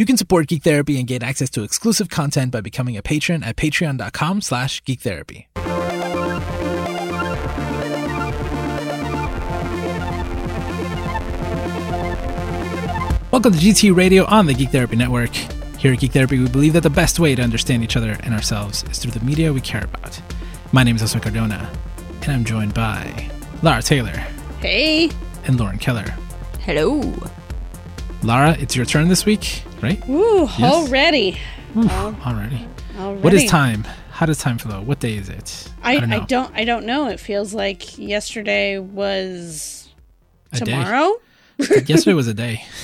You can support Geek Therapy and gain access to exclusive content by becoming a patron at patreon.com slash geektherapy. Welcome to GT Radio on the Geek Therapy Network. Here at Geek Therapy, we believe that the best way to understand each other and ourselves is through the media we care about. My name is Josue Cardona, and I'm joined by Lara Taylor Hey. and Lauren Keller. Hello. Lara, it's your turn this week, right? Ooh, already. Oof, Oh. already. Already. What is time? How does time flow? What day is it? I, I, don't know. don't I don't know. It feels like yesterday was A tomorrow. Yesterday was a day.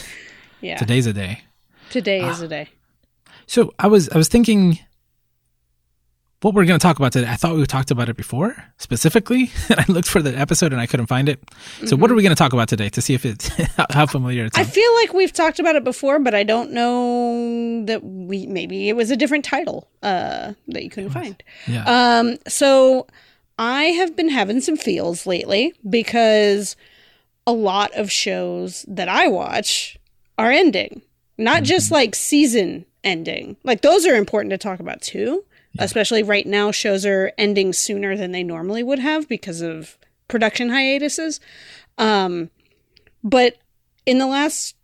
Yeah. Today's a day. Today Ah. is a day. So I was I was thinking what we're going to talk about today. I thought we talked about it before specifically, and I looked for the episode and I couldn't find it. So what are we going to talk about today to see if it's how familiar it's? Mm-hmm. I feel like we've talked about it before, but I don't know that we maybe it was a different title uh that you couldn't find. yeah. Um, so I have been having some feels lately because a lot of shows that I watch are ending, not just like season ending. Like those are important to talk about too, especially right now. Shows are ending sooner than they normally would have because of production hiatuses. Um, but in the last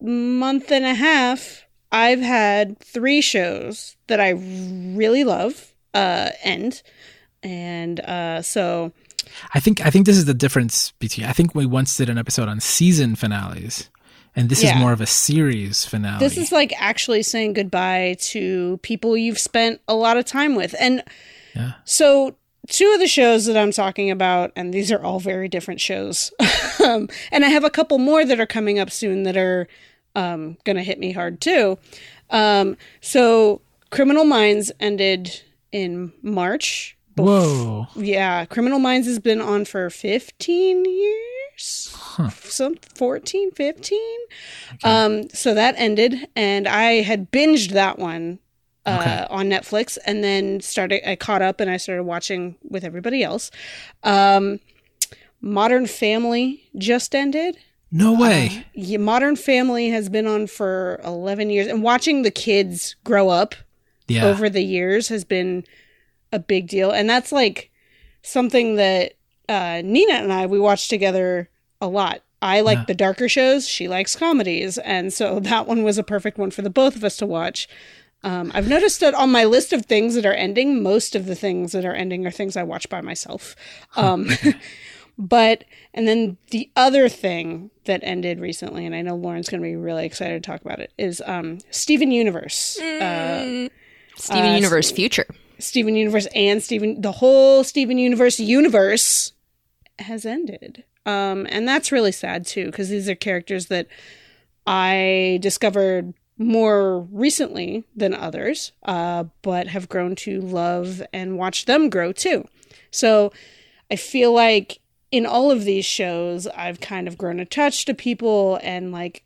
month and a half, I've had three shows that I really love uh, end. And uh, so, I think I think this is the difference between. I think we once did an episode on season finales, and this is more of a series finale. this is like actually saying goodbye to people you've spent a lot of time with. And Yeah. so, two of the shows that I'm talking about, and these are all very different shows. um, and I have a couple more that are coming up soon that are um, going to hit me hard too. Um, so, Criminal Minds ended in March. Whoa. Yeah, Criminal Minds has been on for 15 years. Huh. Some 14, 15. Um so that ended and I had binged that one uh Okay. on Netflix and then started I caught up and I started watching with everybody else. Um Modern Family just ended. No way. Yeah, Modern Family has been on for 11 years and watching the kids grow up yeah. over the years has been a big deal and that's like something that uh, nina and i we watched together a lot. I like Yeah. the darker shows. She likes comedies. And so that one was a perfect one for the both of us to watch. Um, i've noticed that on my list of things that are ending most of the things that are ending are things i watch by myself. Um, but and then the other thing that ended recently and i know lauren's going to be really excited to talk about it is um, steven universe. Uh, Steven Uh, Universe Future. Steven Universe and Steven the whole Steven Universe universe has ended. Um and that's really sad too because these are characters that I discovered more recently than others uh but have grown to love and watch them grow too. So I feel like in all of these shows I've kind of grown attached to people and like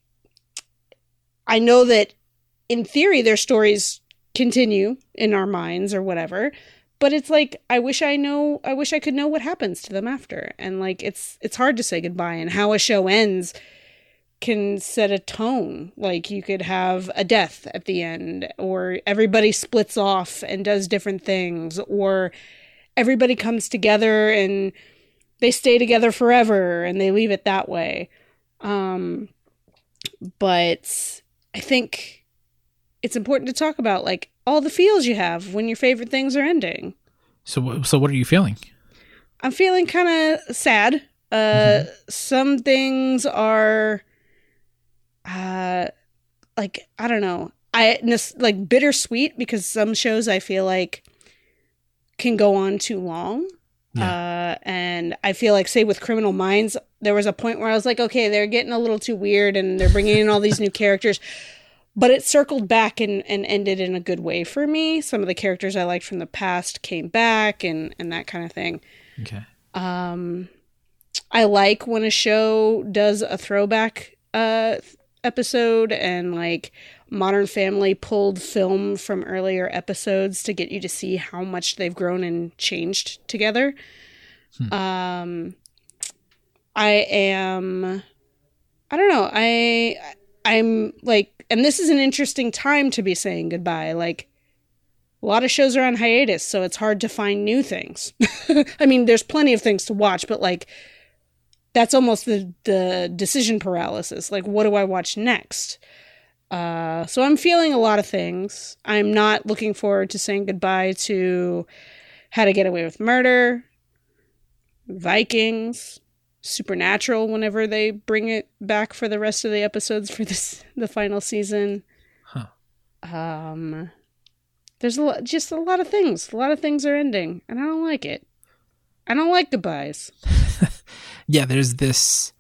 I know that in theory their stories continue in our minds or whatever but it's like i wish i know i wish i could know what happens to them after. And like it's it's hard to say goodbye and how a show ends can set a tone. Like you could have a death at the end or everybody splits off and does different things or everybody comes together and they stay together forever and they leave it that way. Um but i think it's important to talk about like all the feels you have when your favorite things are ending. So so what are you feeling? I'm feeling kind of sad. Uh some things are uh like I don't know. I like bittersweet because some shows I feel like can go on too long. Uh and I feel like say with Criminal Minds there was a point where I was like okay, they're getting a little too weird and they're bringing in all these new characters. But it circled back and, and ended in a good way for me. Some of the characters I liked from the past came back and, and that kind of thing. Okay. Um, I like when a show does a throwback uh, episode and like Modern Family pulled film from earlier episodes to get you to see how much they've grown and changed together. Um, I am, I don't know, I I'm like and this is an interesting time to be saying goodbye. Like, a lot of shows are on hiatus, so it's hard to find new things. I mean, there's plenty of things to watch, but like, that's almost the the decision paralysis. Like, what do I watch next? Uh, so I'm feeling a lot of things. I'm not looking forward to saying goodbye to How to Get Away with Murder, Vikings, Supernatural whenever they bring it back for the rest of the episodes for this the final season. Huh. Um there's a lot just a lot of things. A lot of things are ending and I don't like it. I don't like goodbyes. yeah, there's this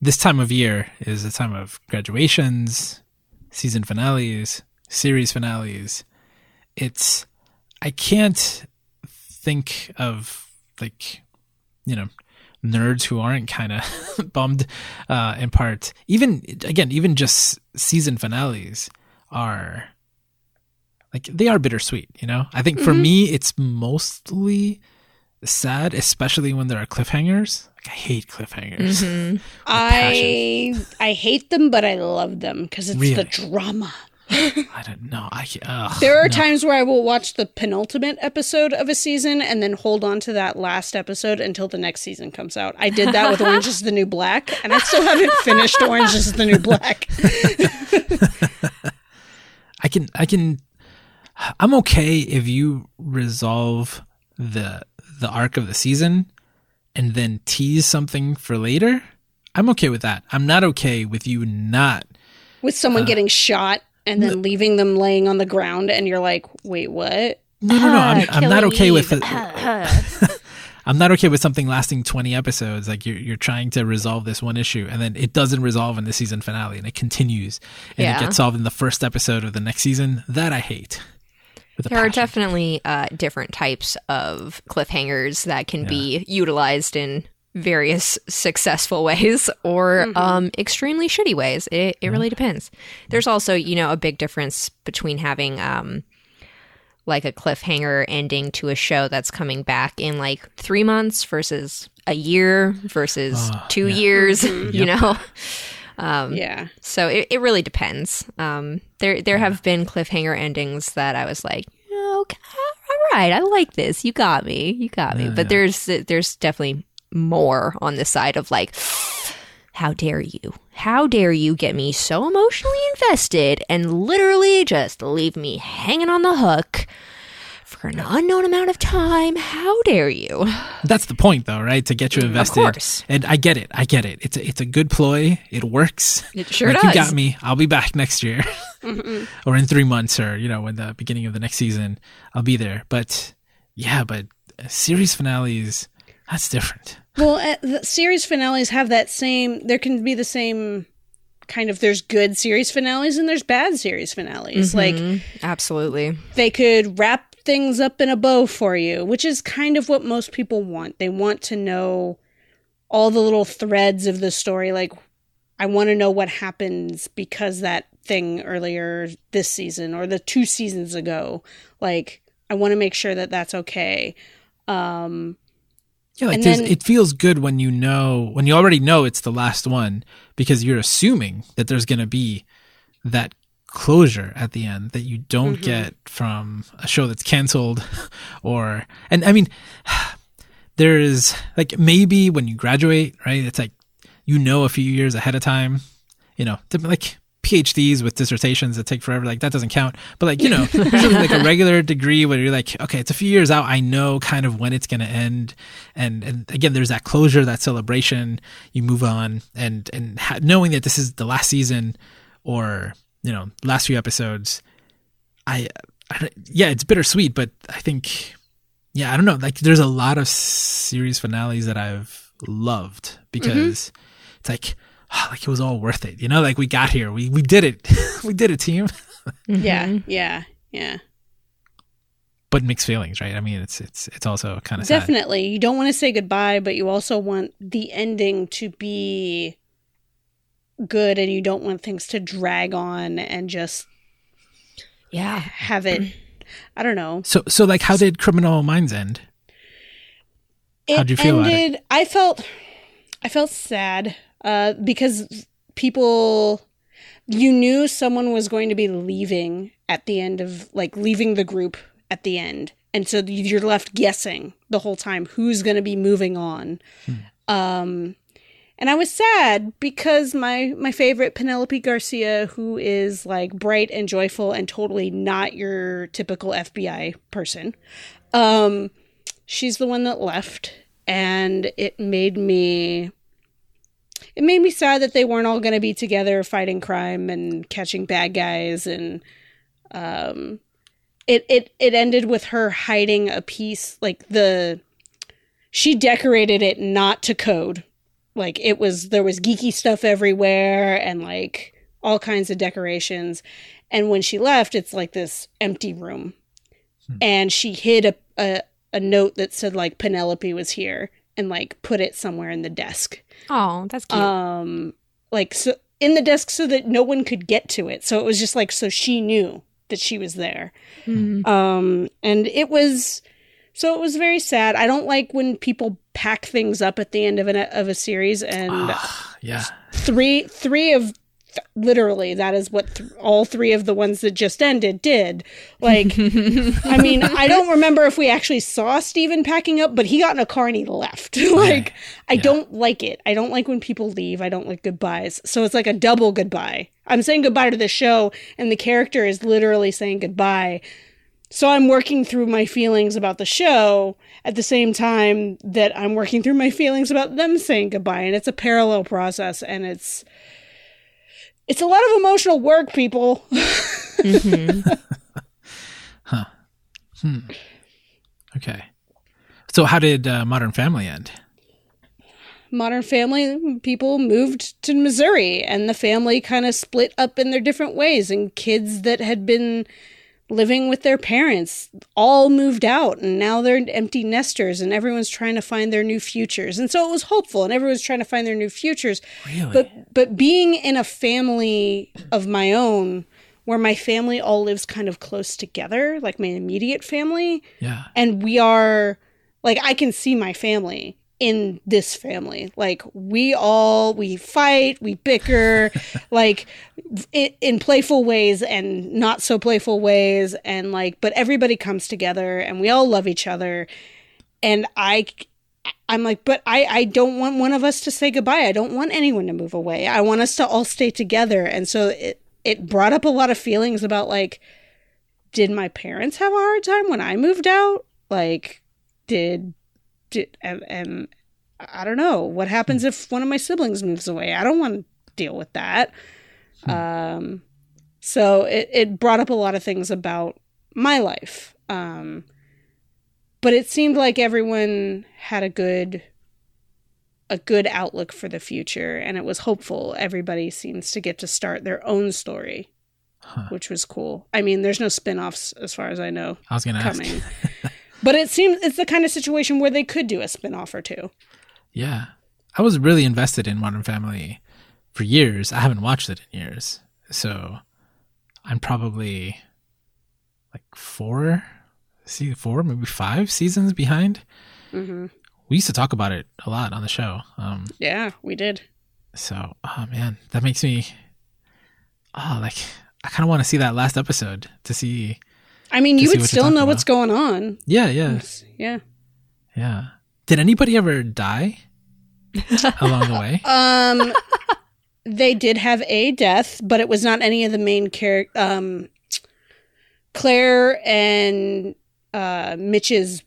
this time of year is a time of graduations, season finales, series finales. It's I can't think of like you know nerds who aren't kind of bummed uh in part even again even just season finales are like they are bittersweet you know i think for Mhm. me it's mostly sad especially when there are cliffhangers like i hate cliffhangers Mhm. I I hate them but I love them cuz it's Really? the drama. i don't know i There are no. times where I will watch the penultimate episode of a season and then hold on to that last episode until the next season comes out. I did that with Orange is the New Black, and I still haven't finished Orange is the New Black. I can I can I'm okay if you resolve the the arc of the season and then tease something for later. I'm okay with that. I'm not okay with you not With Uh. someone getting shot and then leaving them laying on the ground, and you're like, wait, what? No, no, no. I'm, Ah, I'm not Killing okay with it. I'm not okay with something lasting 20 episodes. Like you're you're trying to resolve this one issue and then it doesn't resolve in the season finale and it continues and Yeah. it gets solved in the first episode of the next season. That I hate. With a There are definitely uh, different types of cliffhangers that can be utilized in various successful ways or um, extremely shitty ways. It, it really depends. There's also, you know, a big difference between having um, like a cliffhanger ending to a show that's coming back in like three months versus a year versus two yeah. years, Mhm. you know? Um, Yeah. so it, it really depends. Um, there there have been cliffhanger endings that I was like, okay, all right, I like this. You got me, you got me. But yeah. there's there's definitely more on the side of like, how dare you? How dare you get me so emotionally invested and literally just leave me hanging on the hook for an unknown amount of time? How dare you? That's the point, though, right? To get you invested. Of course, And I get it. I get it. It's a, it's a good ploy. It works. it sure like, does. You got me. I'll be back next year, or in three months, or you know, in the beginning of the next season, I'll be there. But yeah, but series finales, that's different. Well, uh, the series finales have that same. There can be the same kind of. There's good series finales and there's bad series finales. Like Mhm. absolutely. they could wrap things up in a bow for you, which is kind of what most people want. They want to know all the little threads of the story. Like, I want to know what happens because that thing earlier this season or the two seasons ago. Like, I want to make sure that that's okay. Um, Yeah, like then- it feels good when you know when you already know it's the last one because you're assuming that there's going to be that closure at the end that you don't Mhm. get from a show that's canceled or and I mean there is like maybe when you graduate, right? It's like you know a few years ahead of time, you know, like PhDs with dissertations that take forever, like that doesn't count. But like, you know, usually like a regular degree where you're like, okay, it's a few years out. I know kind of when it's going to end. And, and again, there's that closure, that celebration. You move on and, and ha- knowing that this is the last season or, you know, last few episodes, I, I yeah, it's bittersweet, but I think, yeah, I don't know. Like there's a lot of series finales that I've loved mm-hmm. because it's like, like it was all worth it. You know, like we got here, we we did it, we did it, team. yeah, Mhm. yeah, yeah. But mixed feelings, right? I mean, it's it's it's also kind of sad. Definitely. You don't want to say goodbye, but you also want the ending to be good and you don't want things to drag on and just Yeah. have it I don't know. So so like, how did Criminal Minds end? It How'd you feel about it? ended I felt I felt sad uh because people you knew someone was going to be leaving at the end of like leaving the group at the end. And so you're left guessing the whole time who's going to be moving on. Um and i was sad because my my favorite penelope garcia who is like bright and joyful and totally not your typical fbi person um she's the one that left. And it made me it made me sad that they weren't all going to be together fighting crime and catching bad guys and um it it it ended with her hiding a piece like the she decorated it not to code. Like it was there was geeky stuff everywhere and like all kinds of decorations. And when she left it's like this empty room. And she hid a, a a note that said like penelope was here and like put it somewhere in the desk Oh, that's cute. um like so in the desk so that no one could get to it so it was just like so she knew that she was there Mhm. um and it was so it was very sad i don't like when people pack things up at the end of an of a series and Ah, yeah. three three of th- literally that is what th- all three of the ones that just ended did. Like i mean i don't remember if we actually saw steven packing up but he got in a car and he left. Like i Yeah. don't like it. I don't like when people leave. I don't like goodbyes. So it's like a double goodbye. I'm saying goodbye to the show and the character is literally saying goodbye. So i'm working through my feelings about the show at the same time that i'm working through my feelings about them saying goodbye. And it's a parallel process and it's it's a lot of emotional work people Mhm. Okay. So how did uh, Modern Family end? modern family people moved to missouri and the family kind of split up in their different ways and kids that had been living with their parents all moved out and now they're empty nesters and everyone's trying to find their new futures and so it was hopeful and everyone's trying to find their new futures Really? but but being in a family of my own where my family all lives kind of close together like my immediate family yeah. and we are like i can see my family in this family. Like we all we fight we bicker like in playful ways and not so playful ways. And like but everybody comes together and we all love each other. And i i'm like but i i don't want one of us to say goodbye. I don't want anyone to move away. I want us to all stay together. And so it it brought up a lot of feelings about like did my parents have a hard time when i moved out? Like did am i don't know what happens if one of my siblings moves away. I don't want to deal with that. Um so it, it brought up a lot of things about my life. Um but it seemed like everyone had a good a good outlook for the future and it was hopeful. Everybody seems to get to start their own story Huh. which was cool. I mean there's no spin-offs as far as i know I was going to ask. but it seems it's the kind of situation where they could do a spin-off or two Yeah. I was really invested in Modern Family for years. I haven't watched it in years. So I'm probably like four, see, four, maybe five seasons behind. mm-hmm. We used to talk about it a lot on the show. Um, yeah we did so, oh man, that makes me, oh, like, I kind of want to see that last episode to see. I mean you would still know what's going on Yeah, yeah, yeah yeah. Did anybody ever die along the way? Um, they did have a death, but it was not any of the main character. Um, Claire and uh, Mitch's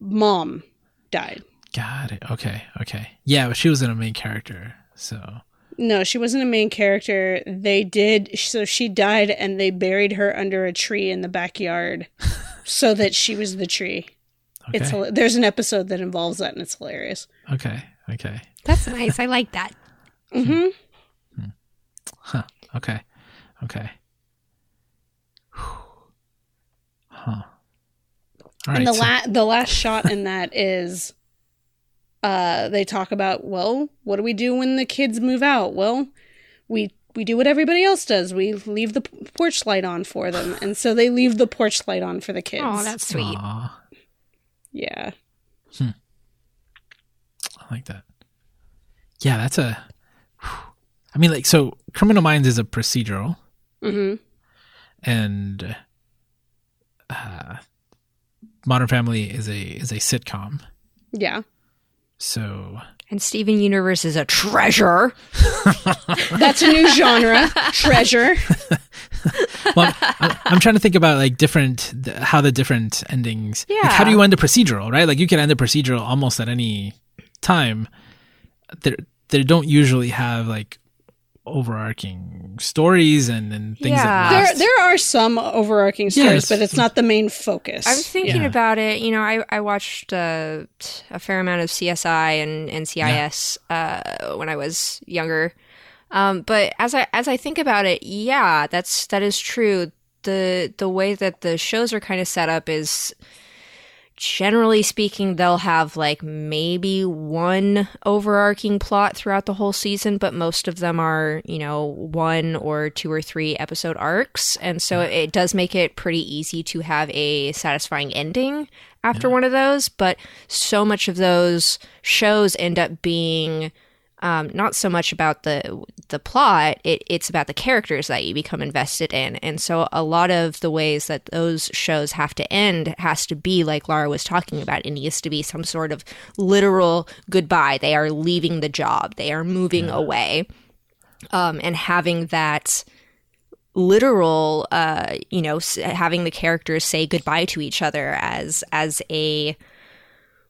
mom died. Got it. Okay, okay. Yeah, but she wasn't a main character. So, No, she wasn't a main character. They did so she died, and they buried her under a tree in the backyard, so that she was the tree. okay. It's there's an episode that involves that, and it's hilarious. okay, okay. That's nice. I like that. hmm Huh. Okay. Okay. Huh. All right. and the so- la- the last shot in that is uh they talk about well what do we do when the kids move out well we we do what everybody else does we leave the porch light on for them and so they leave the porch light on for the kids Oh, that's sweet. Aw, yeah I like that. Yeah, that's a. I mean, like, so Criminal Minds is a procedural, Mm-hmm. and uh, Modern Family is a is a sitcom. Yeah. So And Steven Universe is a treasure. That's a new genre. Treasure. well, I'm, I'm trying to think about like different th- how the different endings. Like, how do you end a procedural? Right, like you can end a procedural almost at any time. They they don't usually have like overarching stories and, and things Yeah. that There, last. there are some overarching stories, Yes. but it's not the main focus. I was thinking Yeah. about it. You know, I, I watched uh, t- a fair amount of CSI and NCIS uh, when I was younger. Um, but as I as I think about it, yeah, that's that is true. The the way that the shows are kind of set up is generally speaking they'll have like maybe one overarching plot throughout the whole season but most of them are you know one or two or three episode arcs. And so it does make it pretty easy to have a satisfying ending after one of those but so much of those shows end up being um, not so much about the the plot it, it's about the characters that you become invested in. And so a lot of the ways that those shows have to end has to be like Lara was talking about it needs to be some sort of literal goodbye. They are leaving the job. They are moving away. Um, and having that literal uh, you know having the characters say goodbye to each other as as a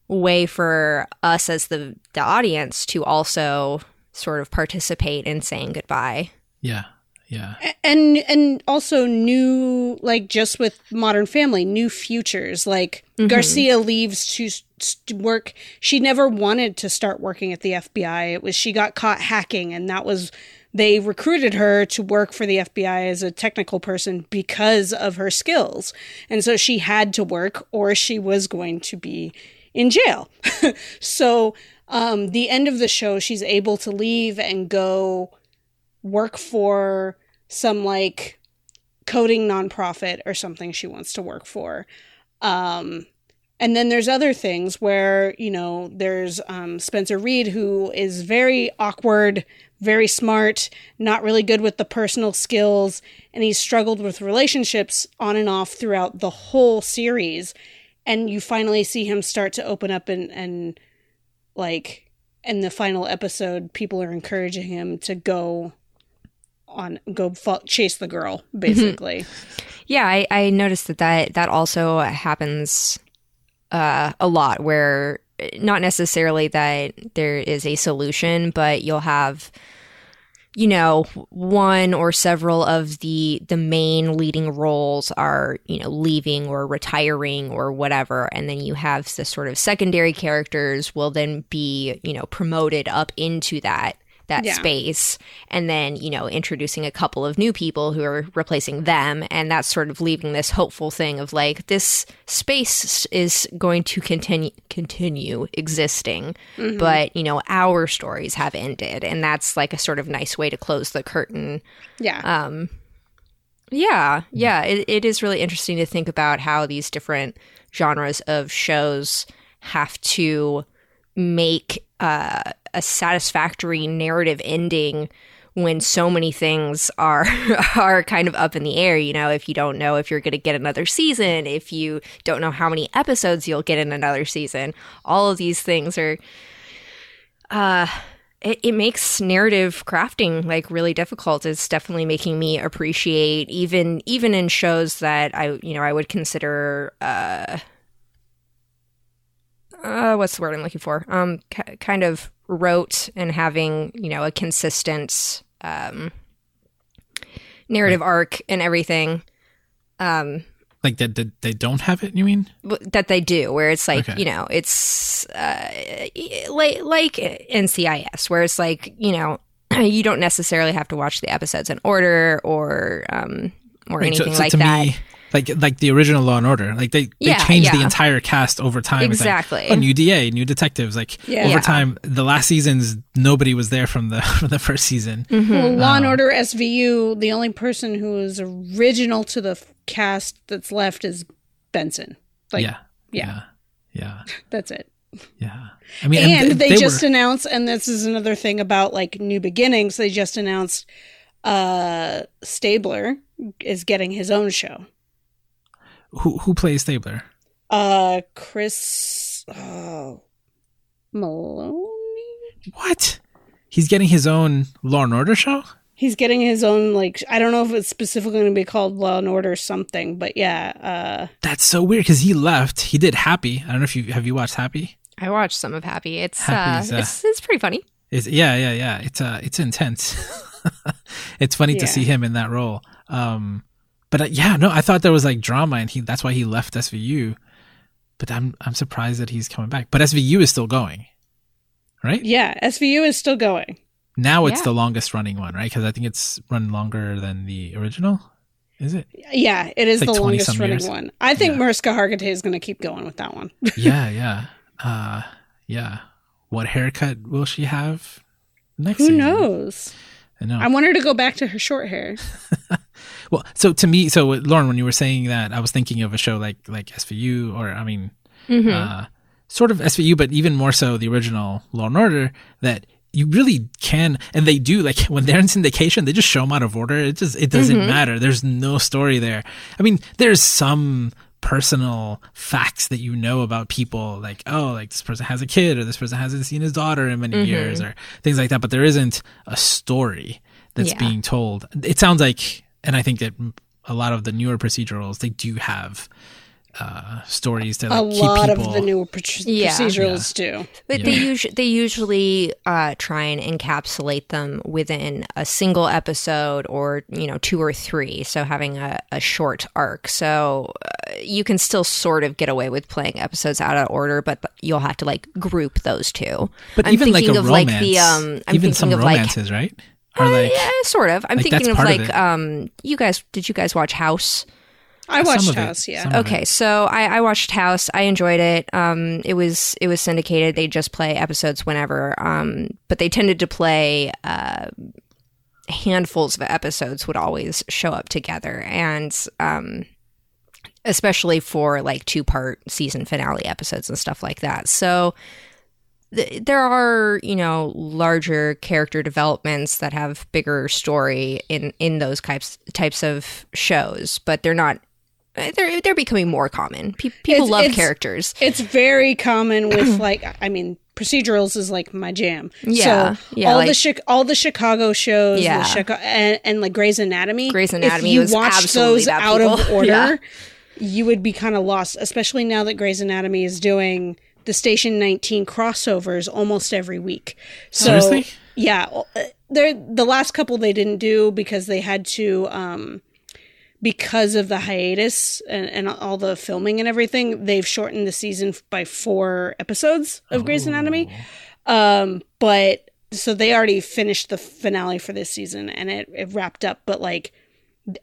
way for us as the the audience to also sort of participate in saying goodbye. yeah, yeah, and and also new like just with modern family new futures. Like mm-hmm. garcia leaves to s- s- work. She never wanted to start working at the fbi it was she got caught hacking and that was they recruited her to work for the fbi as a technical person because of her skills. And so she had to work or she was going to be in jail so um the end of the show she's able to leave and go work for some like coding nonprofit or something she wants to work for. Um, and then there's other things where, you know, there's um, Spencer Reid, who is very awkward, very smart, not really good with the personal skills, and he's struggled with relationships on and off throughout the whole series. And you finally see him start to open up and, and like, in the final episode, people are encouraging him to go on go fo- chase the girl basically. Yeah, I, I noticed that, that that also happens uh, a lot where not necessarily that there is a solution, but you'll have you know one or several of the the main leading roles are you know leaving or retiring or whatever. And then you have the sort of secondary characters will then be you know promoted up into that that Yeah. space and then you know introducing a couple of new people who are replacing them. And that's sort of leaving this hopeful thing of like this space is going to continue continue existing but you know our stories have ended. And that's like a sort of nice way to close the curtain. Yeah. Um yeah yeah. It, it is really interesting to think about how these different genres of shows have to make uh, a satisfactory narrative ending when so many things are are kind of up in the air you know? If you don't know if you're going to get another season if you don't know how many episodes you'll get in another season all of these things are uh it, it makes narrative crafting like really difficult. It's definitely making me appreciate even even in shows that i you know i would consider uh uh, what's the word I'm looking for? Um, k- kind of rote and having you know a consistent um, narrative arc and everything. Um, like that, that they don't have it. You mean? that they do, where it's like Okay. you know, it's uh, like like NCIS, where it's like you know, you don't necessarily have to watch the episodes in order or um or Right, so- anything so like to that. me, like like the original Law and Order, like they they Yeah, changed the entire cast over time. It's like, Exactly. oh, new DA, new detectives. Like Yeah. over Yeah. time, the last seasons nobody was there from the from the first season. Mm-hmm. well, law and Um, order svu the only person who is original to the cast that's left is benson like yeah, yeah. yeah, that's it Yeah. I mean, and, th- they, just were- announced and this is another thing about like new beginnings they just announced uh stabler is getting his own show who who plays Stabler? uh chris oh, Meloni What? He's getting his own Law and Order show? he's getting his own like i don't know if it's specifically going to be called law and order something but yeah uh That's so weird because he left. He did Happy. I don't know if you have you watched Happy. I watched some of Happy. It's uh, uh, it's it's pretty funny. It's yeah, yeah, yeah. It's uh, it's intense. it's funny to see him in that role. Um, but uh, yeah, no, I thought there was like drama, and he that's why he left SVU. But I'm I'm surprised that he's coming back. But SVU is still going, right? yeah svu is still going Now it's Yeah. the longest running one, right? Because I think it's run longer than the original. Is it? yeah it is like the longest running years. one i think Yeah. mariska hargitay is going to keep going with that one yeah, yeah, uh, yeah. What haircut will she have next? who season? knows I know. i want her to go back to her short hair Well, so to me, so Lauren, when you were saying that, I was thinking of a show like like SVU, or I mean, Mhm. uh, sort of SVU, but even more so the original Law and Order. That you really can, and they do. Like when they're in syndication, they just show them out of order. It just it doesn't matter. There's no story there. I mean, there's some personal facts that you know about people like oh like this person has a kid or this person hasn't seen his daughter in many years or things like that but there isn't a story that's Yeah. being told it sounds like and i think that a lot of the newer procedurals they do have uh stories to like, a keep lot people of the newer proc- Yeah. procedurals do. But they usually they usually uh, try and encapsulate them within a single episode or you know two or three, so having a, a short arc. So uh, you can still sort of get away with playing episodes out of order, but you'll have to like group those two. but I'm even like a of romance like the um, I'm even thinking some of like romances right or like yeah, sort of. I'm like, thinking of part of like um, you guys did you guys watch House? I Some watched of it. House, yeah. Some of Okay, it. so I, I watched House. I enjoyed it. Um, it was it was syndicated. They just play episodes whenever. Um, but they tended to play uh, handfuls of episodes would always show up together, and um, especially for like two part season finale episodes and stuff like that. So th- there are you know larger character developments that have bigger story in in those types types of shows, but they're not. They're they're becoming more common. Pe- people It's- love it's- characters. It's very common with like I mean procedurals is like my jam. Yeah, so yeah, all like- the Chi- all the Chicago shows, Yeah. Chica- and, and like Grey's Anatomy. Grey's Anatomy if you was watch those out of order, Yeah. you would be kind of lost. Especially now that Grey's Anatomy is doing the Station 19 crossovers almost every week. So Seriously? yeah, uh, they're the last couple they didn't do because they had to. um because of the hiatus and, and all the filming and everything, they've shortened the season by four episodes of Grey's Anatomy. Um, but so they already finished the finale for this season and it, it wrapped up. But like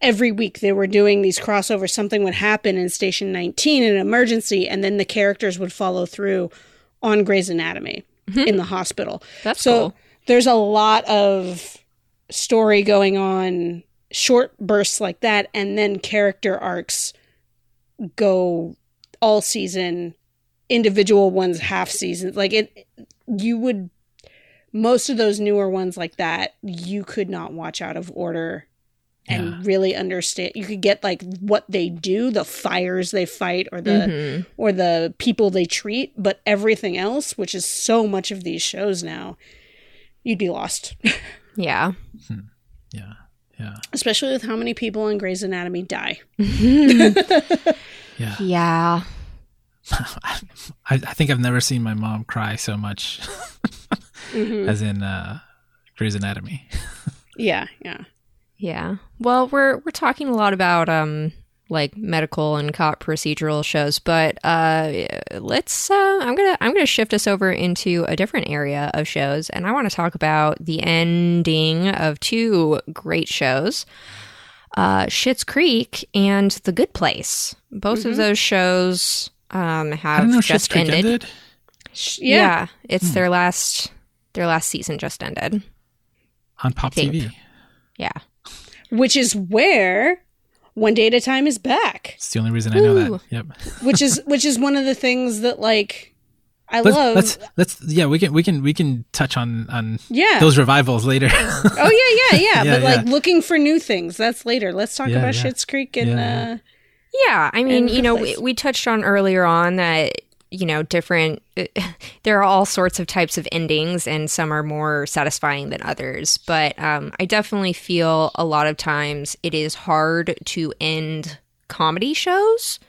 every week they were doing these crossovers, something would happen in Station 19, an emergency, and then the characters would follow through on Grey's Anatomy mm-hmm. in the hospital. That's so cool. there's a lot of story going on, short bursts like that, and then character arcs go all season, individual ones half season. Like it, you would most of those newer ones like that, you could not watch out of order and Yeah. really understand. You could get like what they do, the fires they fight, or the Mhm. or the people they treat, but everything else, which is so much of these shows now, you'd be lost. Yeah. yeah yeah Especially with how many people in Grey's Anatomy die. yeah Yeah. I, I think I've never seen my mom cry so much as in uh, Grey's Anatomy. Yeah, yeah. Yeah. Well, we're we're talking a lot about um like medical and cop procedural shows, but uh let's uh I'm going to I'm going to shift us over into a different area of shows and I want to talk about the ending of two great shows. Uh Schitt's Creek and The Good Place. Both of those shows um I don't know. have just ended. ended. Sh- Yeah, Yeah. it's their last their last season just ended. on Pop. TV. Yeah. Which is where One Day at a Time is back. It's the only reason I know Ooh. that. Yep. Which is which is one of the things that like I let's, love. let's let's yeah we can we can we can touch on on yeah. those revivals later. oh yeah, yeah, yeah. Yeah, but like looking for new things. That's later. Let's talk Yeah, about yeah. Schitt's Creek and Yeah, yeah. uh, Yeah, I mean, you know, we, we touched on earlier on that you know different. there are all sorts of types of endings, and some are more satisfying than others. But um, I definitely feel a lot of times it is hard to end comedy shows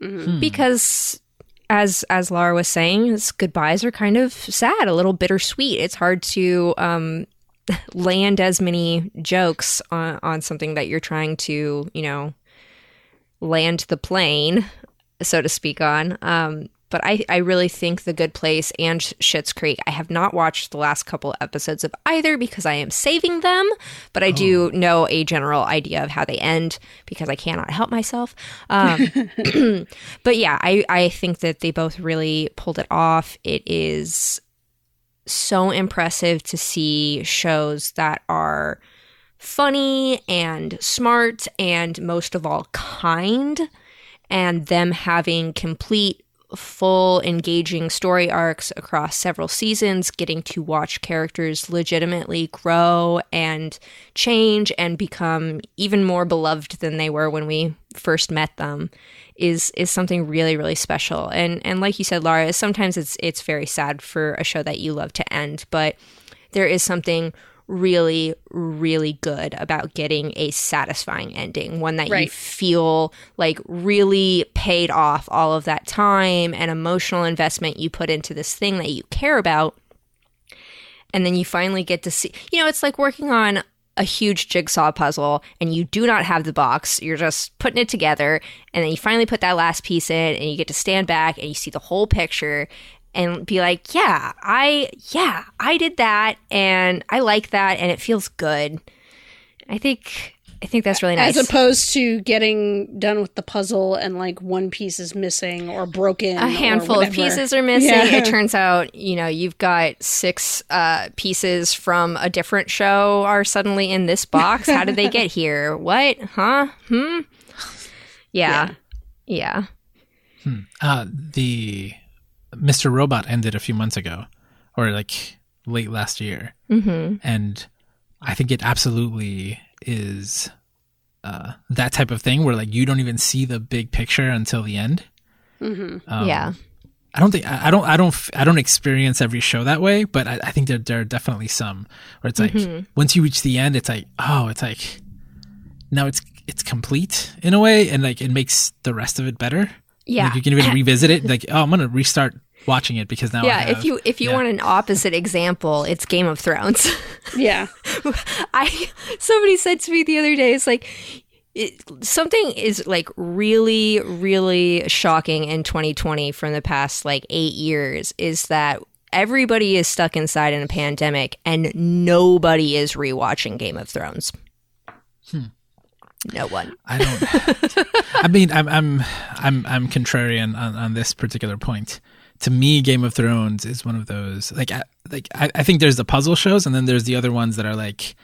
mhm. because. As as Lara was saying, goodbyes are kind of sad, a little bittersweet. It's hard to um, land as many jokes on, on something that you're trying to, you know, land the plane, so to speak, on. Um, but I, I really think The Good Place and Schitt's Creek. I have not watched the last couple episodes of either because I am saving them, but I do know a general idea of how they end because I cannot help myself. Um, but yeah, I, I think that they both really pulled it off. It is so impressive to see shows that are funny and smart and most of all kind and them having complete full engaging story arcs across several seasons getting to watch characters legitimately grow and change and become even more beloved than they were when we first met them is is something really really special. And and like you said Lara sometimes it's it's very sad for a show that you love to end but there is something really really good about getting a satisfying ending one that you feel like really paid off all of that time and emotional investment you put into this thing that you care about. And then you finally get to see you know it's like working on a huge jigsaw puzzle and you do not have the box. You're just putting it together. And then you finally put that last piece in and you get to stand back and you see the whole picture and be like yeah i yeah i did that and i like that and it feels good i think i think that's really nice as opposed to getting done with the puzzle and like one piece is missing or broken. a or handful of pieces are missing. Yeah. It turns out, you know, you've got six uh, pieces from a different show are suddenly in this box. How did they get here? What? Huh? Hmm? Yeah. Yeah. uh, the Mr. Robot ended a few months ago, or like late last year, Mm-hmm. and I think it absolutely is uh, that type of thing where like you don't even see the big picture until the end. Mhm. Um, yeah. I don't think I I don't I don't I don't experience every show that way, but I, I think there there are definitely some where it's like Mhm. once you reach the end, it's like oh, it's like now it's it's complete in a way, and like it makes the rest of it better. Yeah. Like you can even revisit it. Like oh, I'm gonna restart watching it because now I yeah, have, if you if you yeah. want an opposite example, it's Game of Thrones. Yeah. I somebody said to me the other day, it's like it, something is like really, really shocking in 2020 from the past like eight years is that everybody is stuck inside in a pandemic and nobody is rewatching Game of Thrones. Hmm. No one. I don't. I mean, I'm I'm I'm I'm contrarian on, on this particular point. To me, Game of Thrones is one of those like I, like I, I think there's the puzzle shows, and then there's the other ones that are like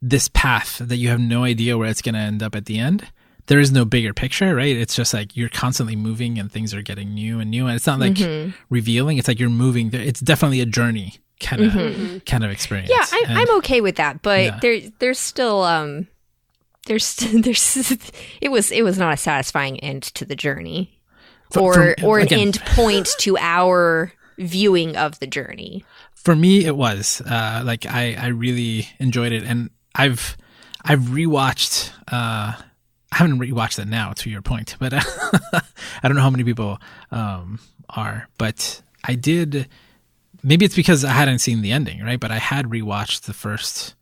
this path that you have no idea where it's going to end up at the end. There is no bigger picture, right? It's just like you're constantly moving and things are getting new and new, and it's not like Mm-hmm. revealing. It's like you're moving. It's definitely a journey kind of kind of experience. Mm-hmm. Yeah, I, And- I'm okay with that, but Yeah. there there's still um there's there's it was it was not a satisfying end to the journey, For- or for- or an again- end point to our viewing of the journey. for me it was uh like i i really enjoyed it. And i've i've rewatched uh i haven't rewatched it now to your point but uh, i don't know how many people um are. But i did maybe it's because i hadn't seen the ending right? But i had rewatched the first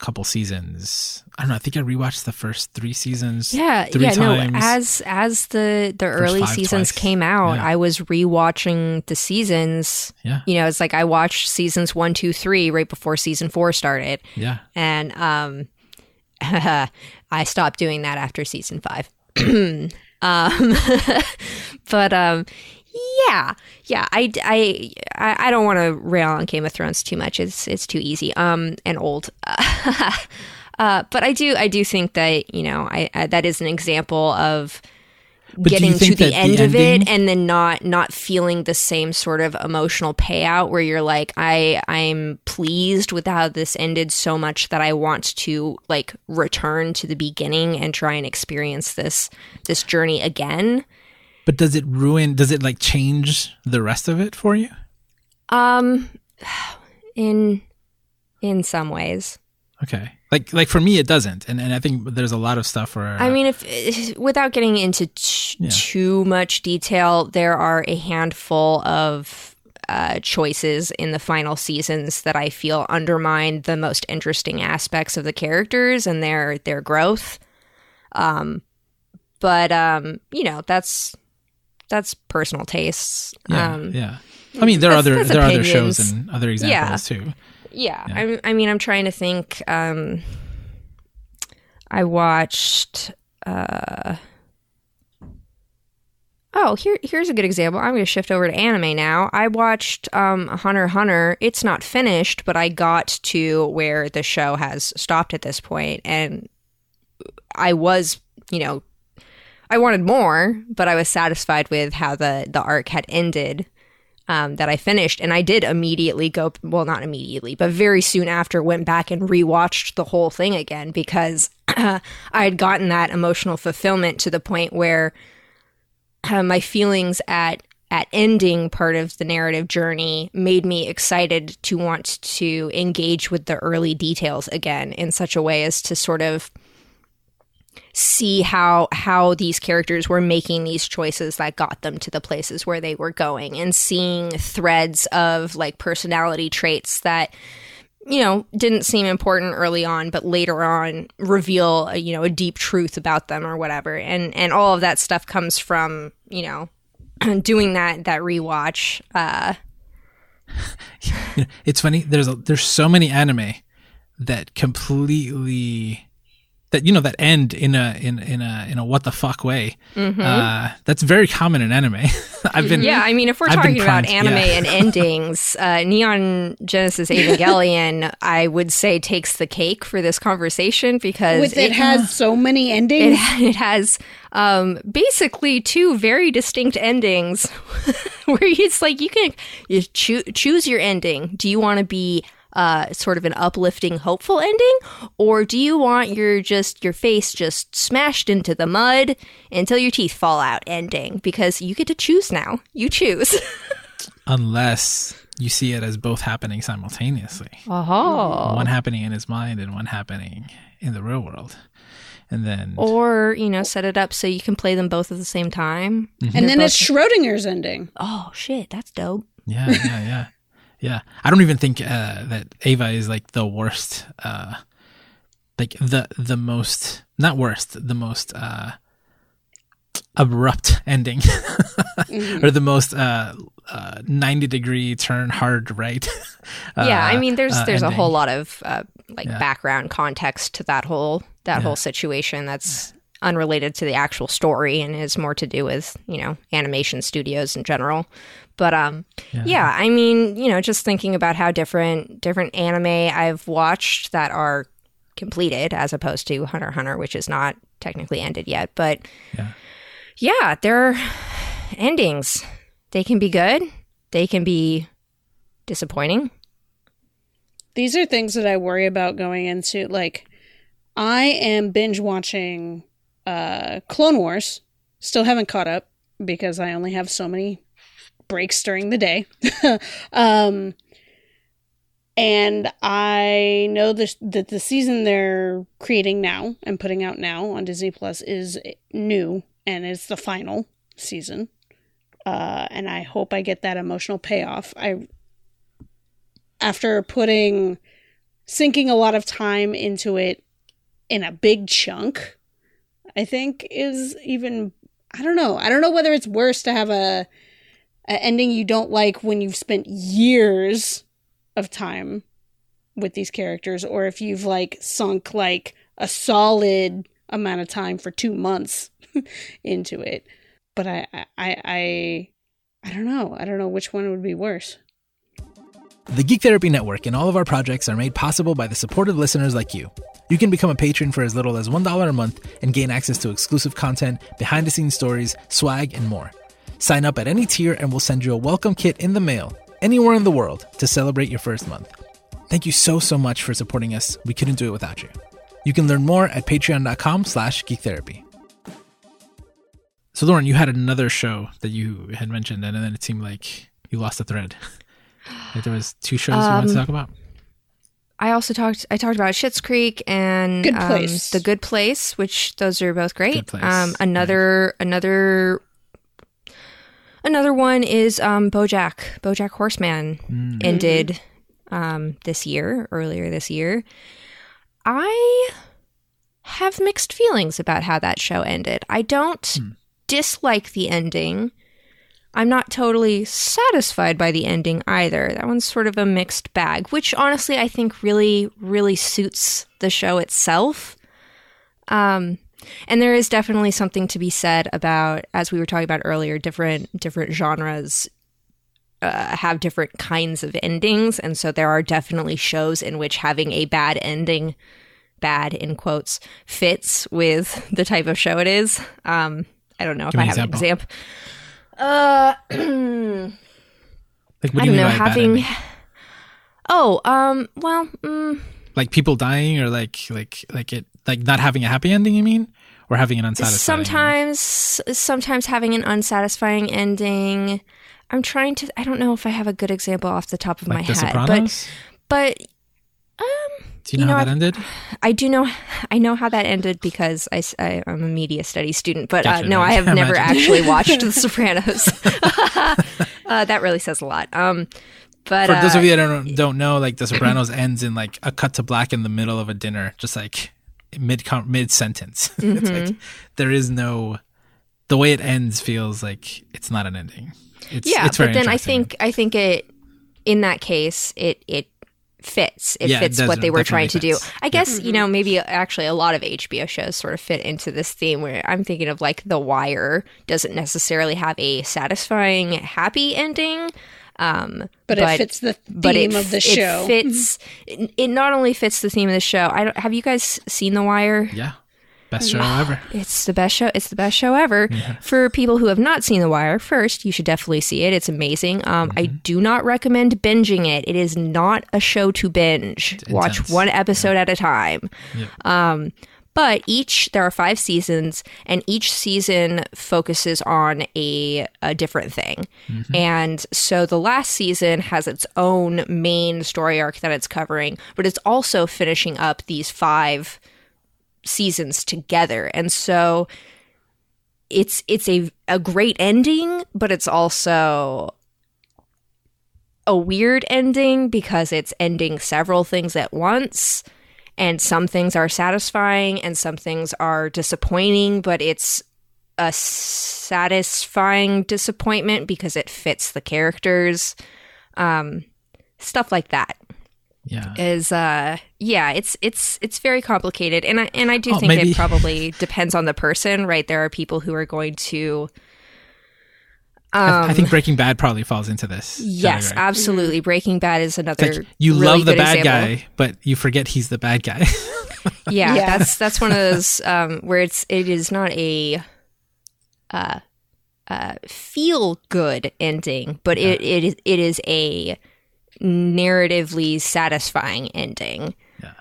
couple seasons i don't know i think i rewatched the first three seasons Yeah, three yeah, times. no. As as the the early five seasons twice. came out, Yeah. I was rewatching the seasons. yeah You know, it's like I watched seasons one, two, three right before season four started, yeah and um, I stopped doing that after season five. um, but um, yeah, yeah. I, I, I I don't want to rail on Game of Thrones too much. It's it's too easy. Um, and old. Uh, but I do I do think that you know I, I that is an example of But getting to the that the end of it and then not not feeling the same sort of emotional payout where you're like I I'm pleased with how this ended so much that I want to like return to the beginning and try and experience this this journey again. But does it ruin? Does it like change the rest of it for you? Um in in some ways. Okay. Like like for me, it doesn't, and and I think there's a lot of stuff where I mean, if without getting into t- Yeah. too much detail, there are a handful of uh, choices in the final seasons that I feel undermine the most interesting aspects of the characters and their their growth. Um, but um, you know, that's that's personal tastes. yeah, um, yeah. I mean, there are other there are other shows and other examples too. Yeah, I, I mean, I'm trying to think. Um, I watched. Uh, oh, here here's a good example. I'm going to shift over to anime now. I watched um, Hunter Hunter. It's not finished, but I got to where the show has stopped at this point, and I was, you know, I wanted more, but I was satisfied with how the the arc had ended um, that I finished, and I did immediately go. Well, not immediately, but very soon after, went back and rewatched the whole thing again because I had gotten that emotional fulfillment to the point where uh, my feelings at at ending part of the narrative journey made me excited to want to engage with the early details again in such a way as to sort of see how how these characters were making these choices that got them to the places where they were going and seeing threads of like personality traits that you know didn't seem important early on but later on reveal a, you know a deep truth about them or whatever and and all of that stuff comes from you know doing that that rewatch uh it's funny. There's a, there's so many anime that completely that you know that end in a in in a in a what the fuck way. Uh, that's very common in anime. I've been Yeah, I mean, if we're I've talking about anime yeah. and endings, uh, Neon Genesis Evangelion, I would say takes the cake for this conversation because With it, has so many endings. it, it has um, basically two very distinct endings where it's like you can you choo- choose your ending. Do you want to be uh, sort of an uplifting, hopeful ending, or do you want your just your face just smashed into the mud until your teeth fall out ending? Because you get to choose now. You choose. unless you see it as both happening simultaneously. Oh. One happening in his mind and one happening in the real world. And then Or, you know, set it up so you can play them both at the same time. and then it's Schrodinger's ending. Oh, shit, that's dope. yeah, yeah, yeah. Yeah. I don't even think uh, that Eva is like the worst uh like the the most not worst, the most uh abrupt ending or the most uh, uh 90 degree turn hard right uh, yeah, I mean, there's uh, there's a whole lot of uh, like Yeah. background context to that whole that Yeah. whole situation that's unrelated to the actual story and is more to do with you know animation studios in general. But um, yeah. I mean, you know, just thinking about how different different anime I've watched that are completed as opposed to Hunter Hunter, which is not technically ended yet, but Yeah. yeah, they're endings. They can be good. They can be disappointing. These are things that I worry about going into. Like, I am binge watching uh, Clone Wars. Still haven't caught up because I only have so many breaks during the day. um, and I know this, that the season they're creating now and putting out now on Disney Plus is new and it's the final season. Uh, and I hope I get that emotional payoff. I after putting sinking a lot of time into it in a big chunk i think is even i don't know i don't know whether it's worse to have a, a ending you don't like when you've spent years of time with these characters or if you've like sunk like a solid amount of time for two months into it but I, I i i don't know i don't know which one would be worse The Geek Therapy Network and all of our projects are made possible by the supportive listeners like you. You can become a patron for as little as $1 a month and gain access to exclusive content, behind the scenes stories, swag, and more. Sign up at any tier and we'll send you a welcome kit in the mail anywhere in the world to celebrate your first month. Thank you so, so much for supporting us. We couldn't do it without you. You can learn more at patreon.com slash geektherapy. So, Lauren, you had another show that you had mentioned, and then it seemed like you lost the thread. like there was two shows you wanted to Um, talk about. I also talked. I talked about Schitt's Creek and Good um, The Good Place, which those are both great. Good Place, Um, another another another one is um, BoJack. BoJack Horseman Mm. ended um, this year, earlier this year. I have mixed feelings about how that show ended. I don't Hmm. dislike the ending. I'm not totally satisfied by the ending either. That one's sort of a mixed bag, which honestly I think really, really suits the show itself. Um, and there is definitely something to be said about, as we were talking about earlier, different different genres uh, have different kinds of endings, and so there are definitely shows in which having a bad ending, bad in quotes, fits with the type of show it is. Um, I don't know if I have an an example. Uh, Like, what I do you don't mean know having. Oh, um, well, mm, Like people dying, or like like like it like not having a happy ending? You mean, or having an unsatisfying? ending? sometimes, sometimes having an unsatisfying ending. I'm trying to. I don't know if I have a good example off the top of like my The head, Sopranos. but but do you know, you know, how that I've- ended? I do know I know how that ended because I, I, am a media studies student, but Gotcha, uh, no, no, I have I never actually watched The Sopranos. uh, that really says a lot. Um, but For those uh, of you that don't don't know, like The Sopranos ends in like a cut to black in the middle of a dinner, just like mid mid sentence. Mm-hmm. like there is no. The way it ends feels like it's not an ending. It's, yeah, it's but then I think I think it in that case it it fits. It Yeah, fits does- what they were definitely trying to do. I guess you know maybe actually a lot of HBO shows sort of fit into this theme where I'm thinking of like The Wire doesn't necessarily have a satisfying happy ending. Um, But, it fits the but theme it, of the show. it show. fits. It, it not only fits the theme of the show. I don't, have you guys seen The Wire? yeah, best show ever. It's the best show. It's the best show ever. For people who have not seen The Wire, first you should definitely see it. It's amazing. Um, I Mm-hmm. do not recommend binging it. It is not a show to binge. Watch one episode at a time. Yep. Um, but each there are five seasons, and each season focuses on a a different thing. Mm-hmm. And so the last season has its own main story arc that it's covering, but it's also finishing up these five seasons together. And so it's it's a a great ending, but it's also a weird ending because it's ending several things at once and some things are satisfying and some things are disappointing, but it's a satisfying disappointment because it fits the characters. Um stuff like that Yeah. is uh yeah it's it's it's very complicated and i and i do Oh, think maybe- it probably depends on the person right there are people who are going to um I think Breaking Bad probably falls into this. yes category. absolutely breaking bad is another It's like you really love the good bad example. guy, but you forget he's the bad guy. yeah, Yeah. that's that's one of those um where it's it is not a uh uh feel good ending but it it is it is a narratively satisfying ending Yeah.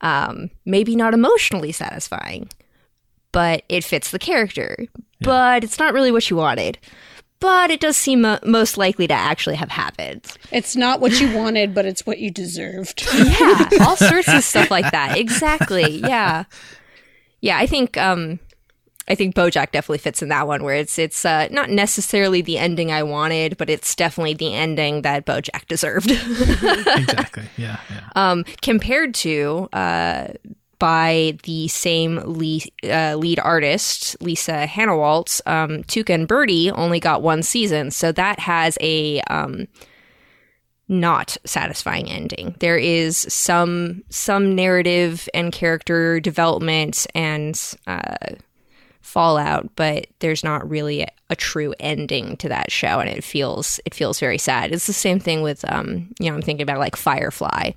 um maybe not emotionally satisfying but it fits the character but it's not really what you wanted but it does seem mo- most likely to actually have happened It's not what you wanted, but it's what you deserved. yeah all sorts of stuff like that exactly yeah yeah i think um i think bojack definitely fits in that one where it's it's uh, not necessarily the ending i wanted but it's definitely the ending that bojack deserved exactly. Yeah. Yeah. um compared to uh by the same lead, uh, lead artist, Lisa Hanawalt, um, Tuca and Bertie only got one season, so that has a um, not satisfying ending. There is some some narrative and character development and uh, fallout, but there's not really a, a true ending to that show, and it feels it feels very sad. It's the same thing with um, you know I'm thinking about like Firefly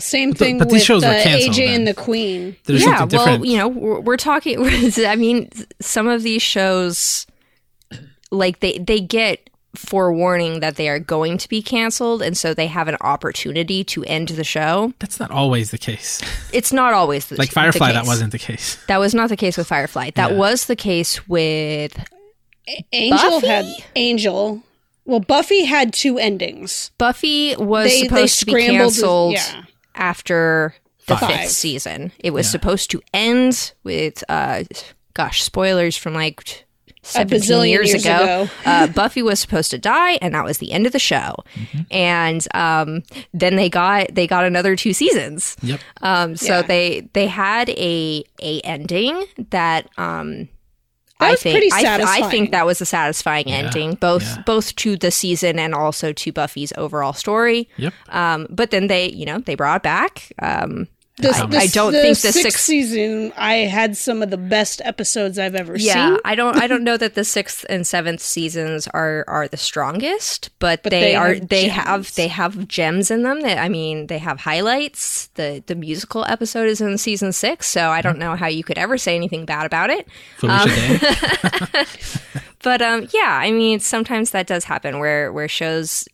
Same But- thing but these with shows uh, canceled AJ then. and the Queen. There's yeah, something well, you know, we're, we're talking. I mean, some of these shows, like they they get forewarning that they are going to be canceled, and so they have an opportunity to end the show. That's not always the case. It's not always the Like the Firefly, that wasn't the case. That was not the case with Firefly. That Yeah. was the case with Angel Buffy? had Angel. Well, Buffy had two endings. Buffy. Was They- they supposed to be canceled yeah. After the Five. fifth season. It was Yeah. supposed to end with, uh, gosh, spoilers from like. A 17 bazillion years, years ago, ago. uh, Buffy was supposed to die, and that was the end of the show. Mm-hmm. And um, then they got they got another two seasons. Yep. Um, so Yeah. they they had a a ending that um, I think pretty I, th- I think that was a satisfying ending, both yeah. both to the season and also to Buffy's overall story. Yep. Um, but then they you know they brought back. Um, The, I- the- I don't the think the sixth sixth- season. I had some of the best episodes I've ever yeah, seen. Yeah, I don't I don't know that the sixth and seventh seasons are are the strongest, but, But they, they are have they gems. have they have gems in them. That I mean, they have highlights. The the musical episode is in season six, so I don't know how you could ever say anything bad about it. Felicia Day. But um, yeah, I mean, sometimes that does happen where where shows,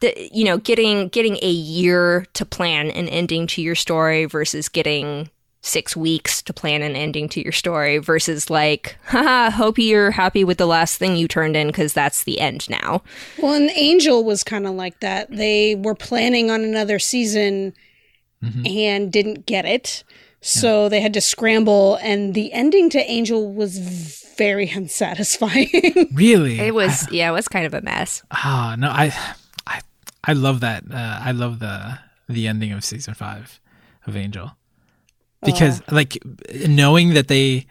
the, you know, getting getting a year to plan an ending to your story versus getting six weeks to plan an ending to your story versus like, haha, hope you're happy with the last thing you turned in because that's the end now. Well, and Angel was kind of like that. They were planning on another season Mm-hmm. and didn't get it. So they had to scramble, and the ending to Angel was very unsatisfying. really? It was yeah, it was kind of a mess. Ah, no, I, I, I love that. Uh, I love the the ending of season five of Angel because, like, knowing that they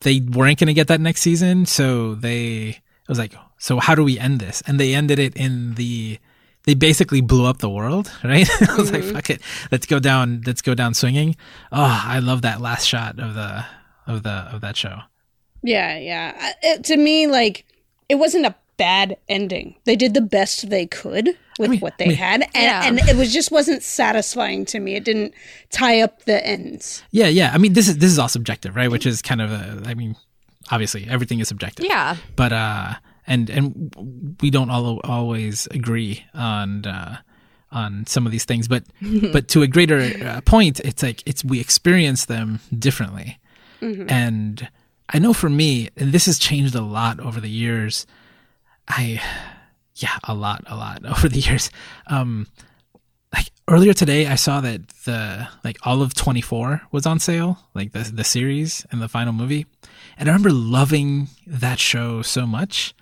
they weren't going to get that next season, so they it was like, so how do we end this? And they ended it in the. They basically blew up the world, right? I was like, "Fuck it, let's go down, let's go down swinging." Oh, I love that last shot of the of the of that show. yeah, yeah. It, to me, like, it wasn't a bad ending. They did the best they could with mean- what I they mean- had, and, Yeah. and it was just wasn't satisfying to me. It didn't tie up the ends. Yeah, yeah. I mean, this is this is all subjective, right? Which is kind of a. I mean, obviously, everything is subjective. Yeah, But uh, and and we don't all always agree on uh, on some of these things, but but to a greater uh, point, it's like it's we experience them differently, and I know for me, and this has changed a lot over the years. I, yeah, a lot, a lot over the years. Um, like earlier today i saw that the like all of 24 was on sale like the the series and the final movie. And i remember loving that show so much.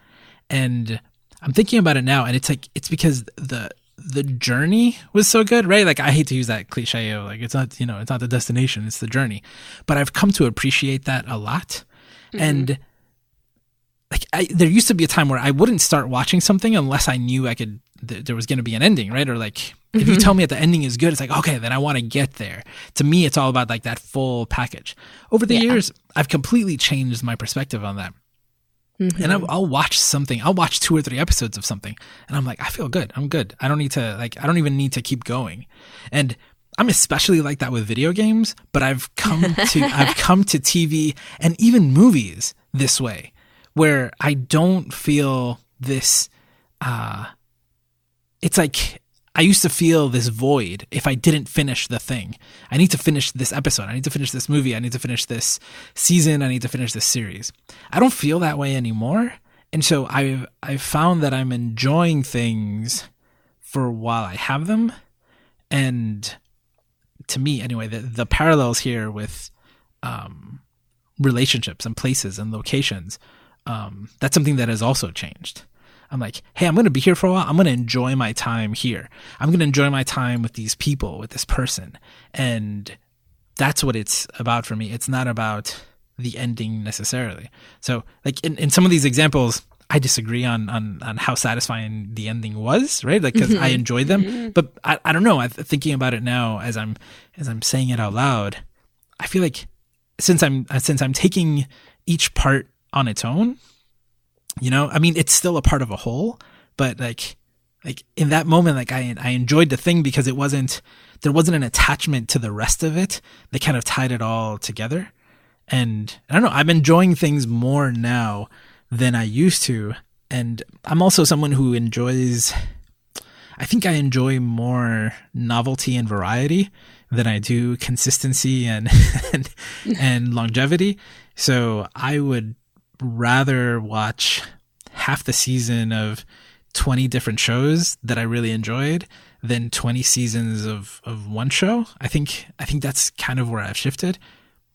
And i'm thinking about it now and it's like it's because the the journey was so good right? Like i hate to use that cliche like it's not you know it's not the destination it's the journey. But i've come to appreciate that a lot. And like I, there used to be a time where I wouldn't start watching something unless I knew I could th- there was going to be an ending, right? Or like if you mm-hmm. tell me that the ending is good, it's like okay, then I want to get there. To me, it's all about like that full package. Over the years, I've completely changed my perspective on that. And mm-hmm. I'll, I'll watch something. I'll watch two or three episodes of something, and I'm like, I feel good. I'm good. I don't need to like. I don't even need to keep going. And I'm especially like that with video games. But I've come to I've come to TV and even movies this way, where I don't feel this. uh It's like I used to feel this void if I didn't finish the thing. I need to finish this episode. I need to finish this movie. I need to finish this season. I need to finish this series. I don't feel that way anymore. And so I've I've found that I'm enjoying things for while I have them. And to me anyway, the the parallels here with um relationships and places and locations, um, that's something that has also changed. I'm like, hey, I'm going to be here for a while. I'm going to enjoy my time here. I'm going to enjoy my time with these people, with this person. And that's what it's about for me. It's not about the ending necessarily. So, like in, in some of these examples, I disagree on, on, on how satisfying the ending was, right? Like, because I enjoyed them, but I, I don't know. I'm thinking about it now as I'm as I'm saying it out loud, I feel like since I'm since I'm taking each part on its own, you know, I mean, it's still a part of a whole, but like like in that moment, like I I enjoyed the thing because it wasn't there wasn't an attachment to the rest of it. They kind of tied it all together, and I don't know. I'm enjoying things more now than I used to, and I'm also someone who enjoys. I think I enjoy more novelty and variety than I do consistency and and, and longevity. So I would rather watch half the season of 20 different shows that I really enjoyed than 20 seasons of, of one show. I think I think that's kind of where I've shifted.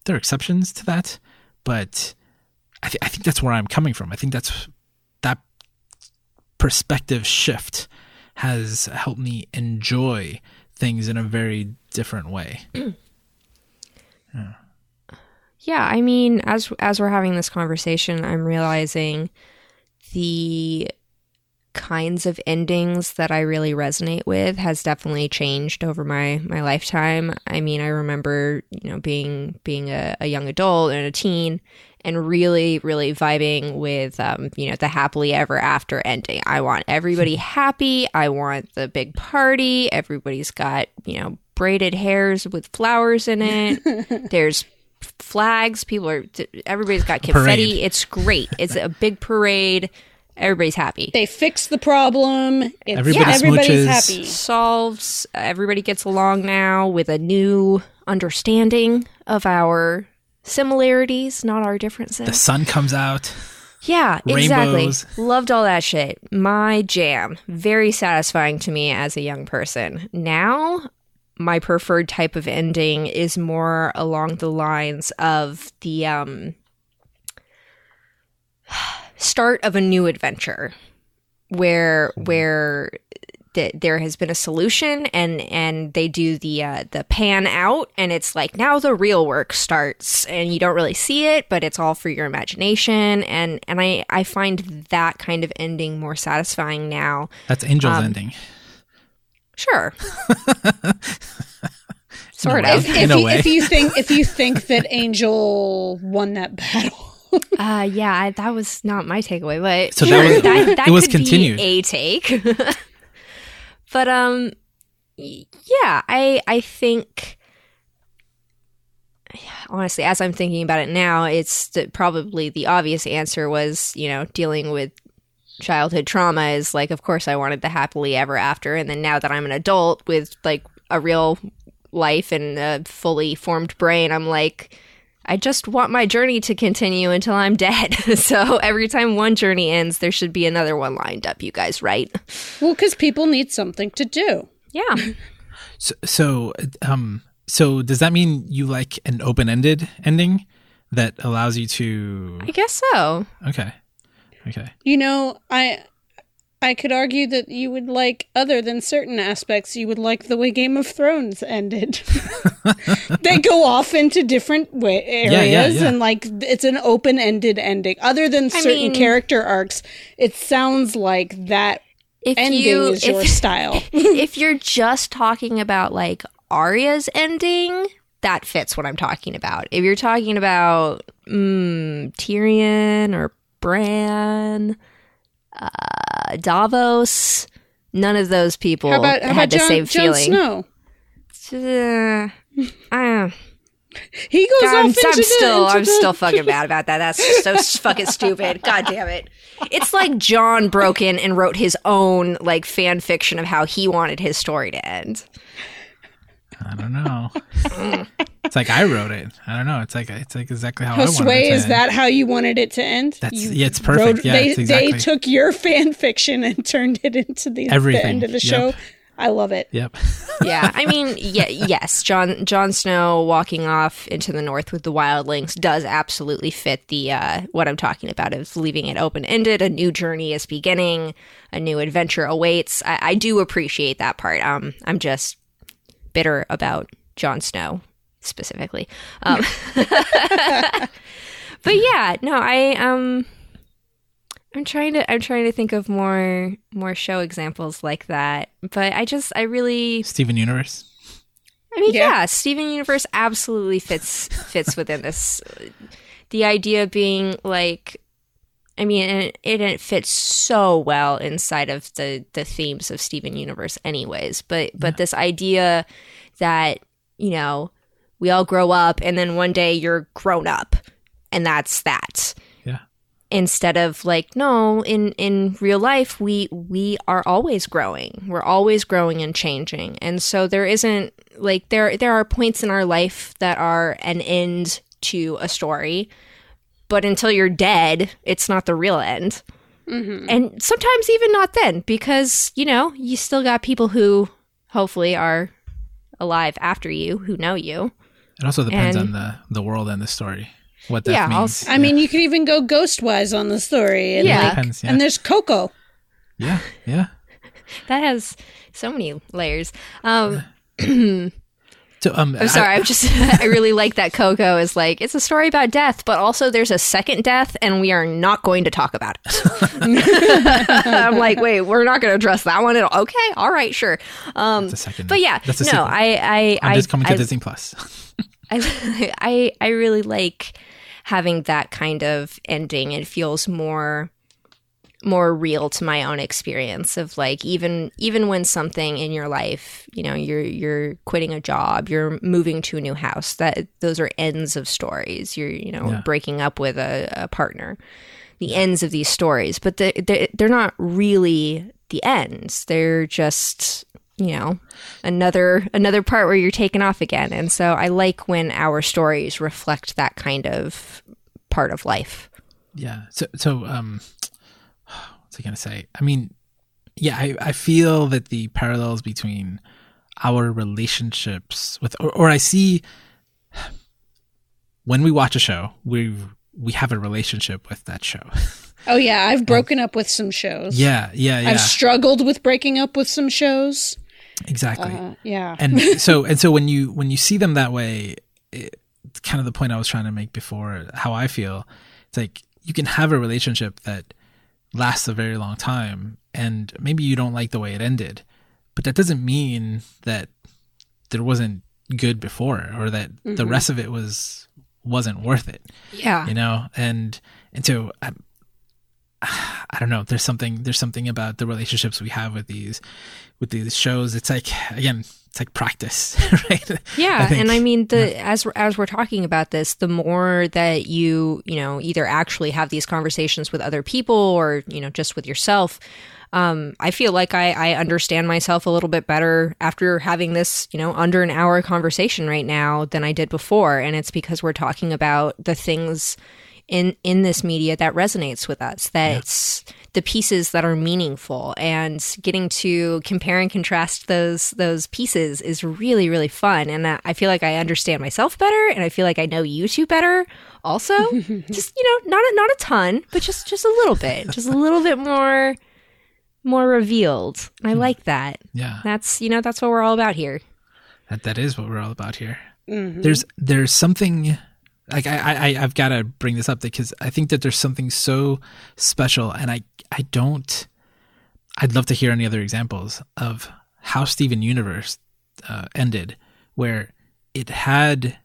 There are exceptions to that, but I, th- I think that's where I'm coming from. I think that's that perspective shift has helped me enjoy things in a very different way. yeah. Yeah, I mean, as as we're having this conversation, I'm realizing the kinds of endings that I really resonate with has definitely changed over my my lifetime. I mean, I remember, you know, being being a, a young adult and a teen and really, really vibing with, um, you know, the happily ever after ending. I want everybody happy. I want the big party. Everybody's got, you know, braided hairs with flowers in it. There's flags. People are, everybody's got confetti. Parade. It's great. It's a big parade. Everybody's happy. They fix the problem. It's, everybody yeah, everybody's happy. Solves. Everybody gets along now with a new understanding of our similarities, not our differences. The sun comes out. Yeah, Rainbows. exactly. Loved all that shit. My jam. Very satisfying to me as a young person. Now, my preferred type of ending is more along the lines of the um start of a new adventure where where that there has been a solution and and they do the uh, the pan out and it's like now the real work starts and you don't really see it but it's all for your imagination and and I I find that kind of ending more satisfying now. That's Angel's um, ending. Sure. sort of. If, if, you, if you think if you think that Angel won that battle. uh yeah, that was not my takeaway, but so that was, that, that it was continued. a take. But um yeah, I I think honestly as I'm thinking about it now, it's the, probably the obvious answer was, you know, dealing with childhood trauma is like of course I wanted the happily ever after and then now that I'm an adult with like a real life and a fully formed brain, I'm like I just want my journey to continue until I'm dead. so every time one journey ends, there should be another one lined up, you guys, right? Well, because people need something to do. Yeah. So, so, um, so does that mean you like an open-ended ending that allows you to? I guess so. Okay. Okay. You know, I I could argue that you would like, other than certain aspects, you would like the way Game of Thrones ended. they go off into different way- areas, yeah, yeah, yeah. and like it's an open-ended ending. Other than certain I mean, character arcs, it sounds like that if ending you, is if, your style. if you're just talking about like Arya's ending, that fits what I'm talking about. If you're talking about mm, Tyrion or Bran uh, Davos. None of those people how about, how had the Jon, same Jon feeling. Snow? Uh, uh, he goes I'm, into I'm still, the, I'm the... still fucking mad about that. That's so fucking stupid. God damn it! It's like John broke in and wrote his own like fan fiction of how he wanted his story to end. I don't know. it's like I wrote it. I don't know. It's like it's like exactly how Josue, I wanted it to is end. that how you wanted it to end? That's you yeah, it's perfect. Wrote, yeah, they, exactly. they took your fan fiction and turned it into the, the end of the show. Yep. I love it. Yep. yeah, I mean, yeah, yes, Jon Jon Snow walking off into the north with the wildlings does absolutely fit the uh, what I'm talking about of leaving it open ended. A new journey is beginning. A new adventure awaits. I, I do appreciate that part. Um, I'm just bitter about Jon Snow specifically. Um, but yeah, no, I um I'm trying to I'm trying to think of more more show examples like that. But I just I really Steven Universe. I mean, yeah, yeah Steven Universe absolutely fits fits within this. The idea being like I mean, it, it, it fits so well inside of the the themes of Steven Universe, anyways. But but this idea that you know we all grow up, and then one day you're grown up, and that's that. Yeah. Instead of like, no, in in real life, we we are always growing. We're always growing and changing, and so there isn't like there there are points in our life that are an end to a story but until you're dead, it's not the real end. Mm-hmm. And sometimes even not then, because, you know, you still got people who hopefully are alive after you, who know you. It also depends And- on the the world and the story. What that means. Yeah, I'll means. s- I mean, you could even go ghost wise on the story. And Yeah. like- Depends, yeah. And there's Coco. yeah, yeah. That has so many layers. Um, So um, I'm sorry, I'm just, I really like that Coco is like, it's a story about death, but also there's a second death, and we are not going to talk about it. I'm like, wait, we're not going to address that one at all. Okay, all right, sure. Um, That's a second. but yeah, that's a no, sequel. I, I, I'm just coming to I, Disney Plus. I, I I really like having that kind of ending. It feels more more real to my own experience of like even even when something in your life, you know, you're you're quitting a job, you're moving to a new house. That those are ends of stories. You're you know Yeah. breaking up with a, a partner. The ends of these stories, but they they they're not really the ends. They're just you know another another part where you're taken off again and so i like when our stories reflect that kind of part of life Yeah. So so um what's I gonna say? I mean, yeah, I, I feel that the parallels between our relationships with or, or I see when we watch a show, we we have a relationship with that show. Oh, yeah. I've broken up with some shows. yeah, yeah, yeah. I've struggled with breaking up with some shows. exactly. Uh, yeah. and so and so when you when you see them that way it, it's kind of the point i was trying to make before how i feel it's like you can have a relationship that lasts a very long time and maybe you don't like the way it ended but that doesn't mean that there wasn't good before or that the mm-hmm. rest of it was wasn't worth it. Yeah. You know? And and so I, I don't know. There's something there's something about the relationships we have with these with these shows. It's like again it's like practice right? Yeah think- and i mean the as as we're talking about this the more that you you know either actually have these conversations with other people or you know just with yourself um, I feel like I, I understand myself a little bit better after having this, you know, under an hour conversation right now than I did before. And it's because we're talking about the things in in this media that resonates with us that it's the pieces that are meaningful and getting to compare and contrast those those pieces is really really fun. And I- i feel like i understand myself better and i feel like i know you two better also. Just you know not a, not a ton but just just a little bit just a little bit more more revealed. I like that. Yeah. That's you know that's what we're all about here. That, that is what we're all about here. Mhm. there's there's something like I, I I've got to bring this up because I think that there's something so special, and I I don't. I'd love to hear any other examples of how Steven Universe uh, ended, where it had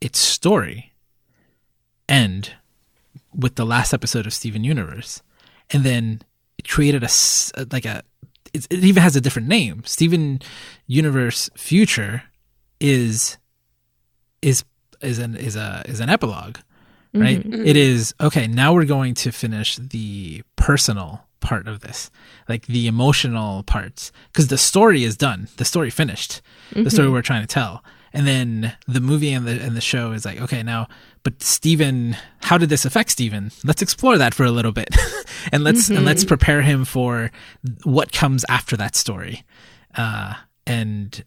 its story end with the last episode of Steven Universe, and then it created a like a. It, it even has a different name. Steven Universe Future is is is an is a is an epilogue mm-hmm. right? Mm-hmm. It is okay now we're going to finish the personal part of this like the emotional parts because the story is done the story finished the story mm-hmm. we're trying to tell. And then the movie and the and the show is like okay now but Steven how did this affect Steven? Let's explore that for a little bit and let's and let's prepare him for what comes after that story. Uh and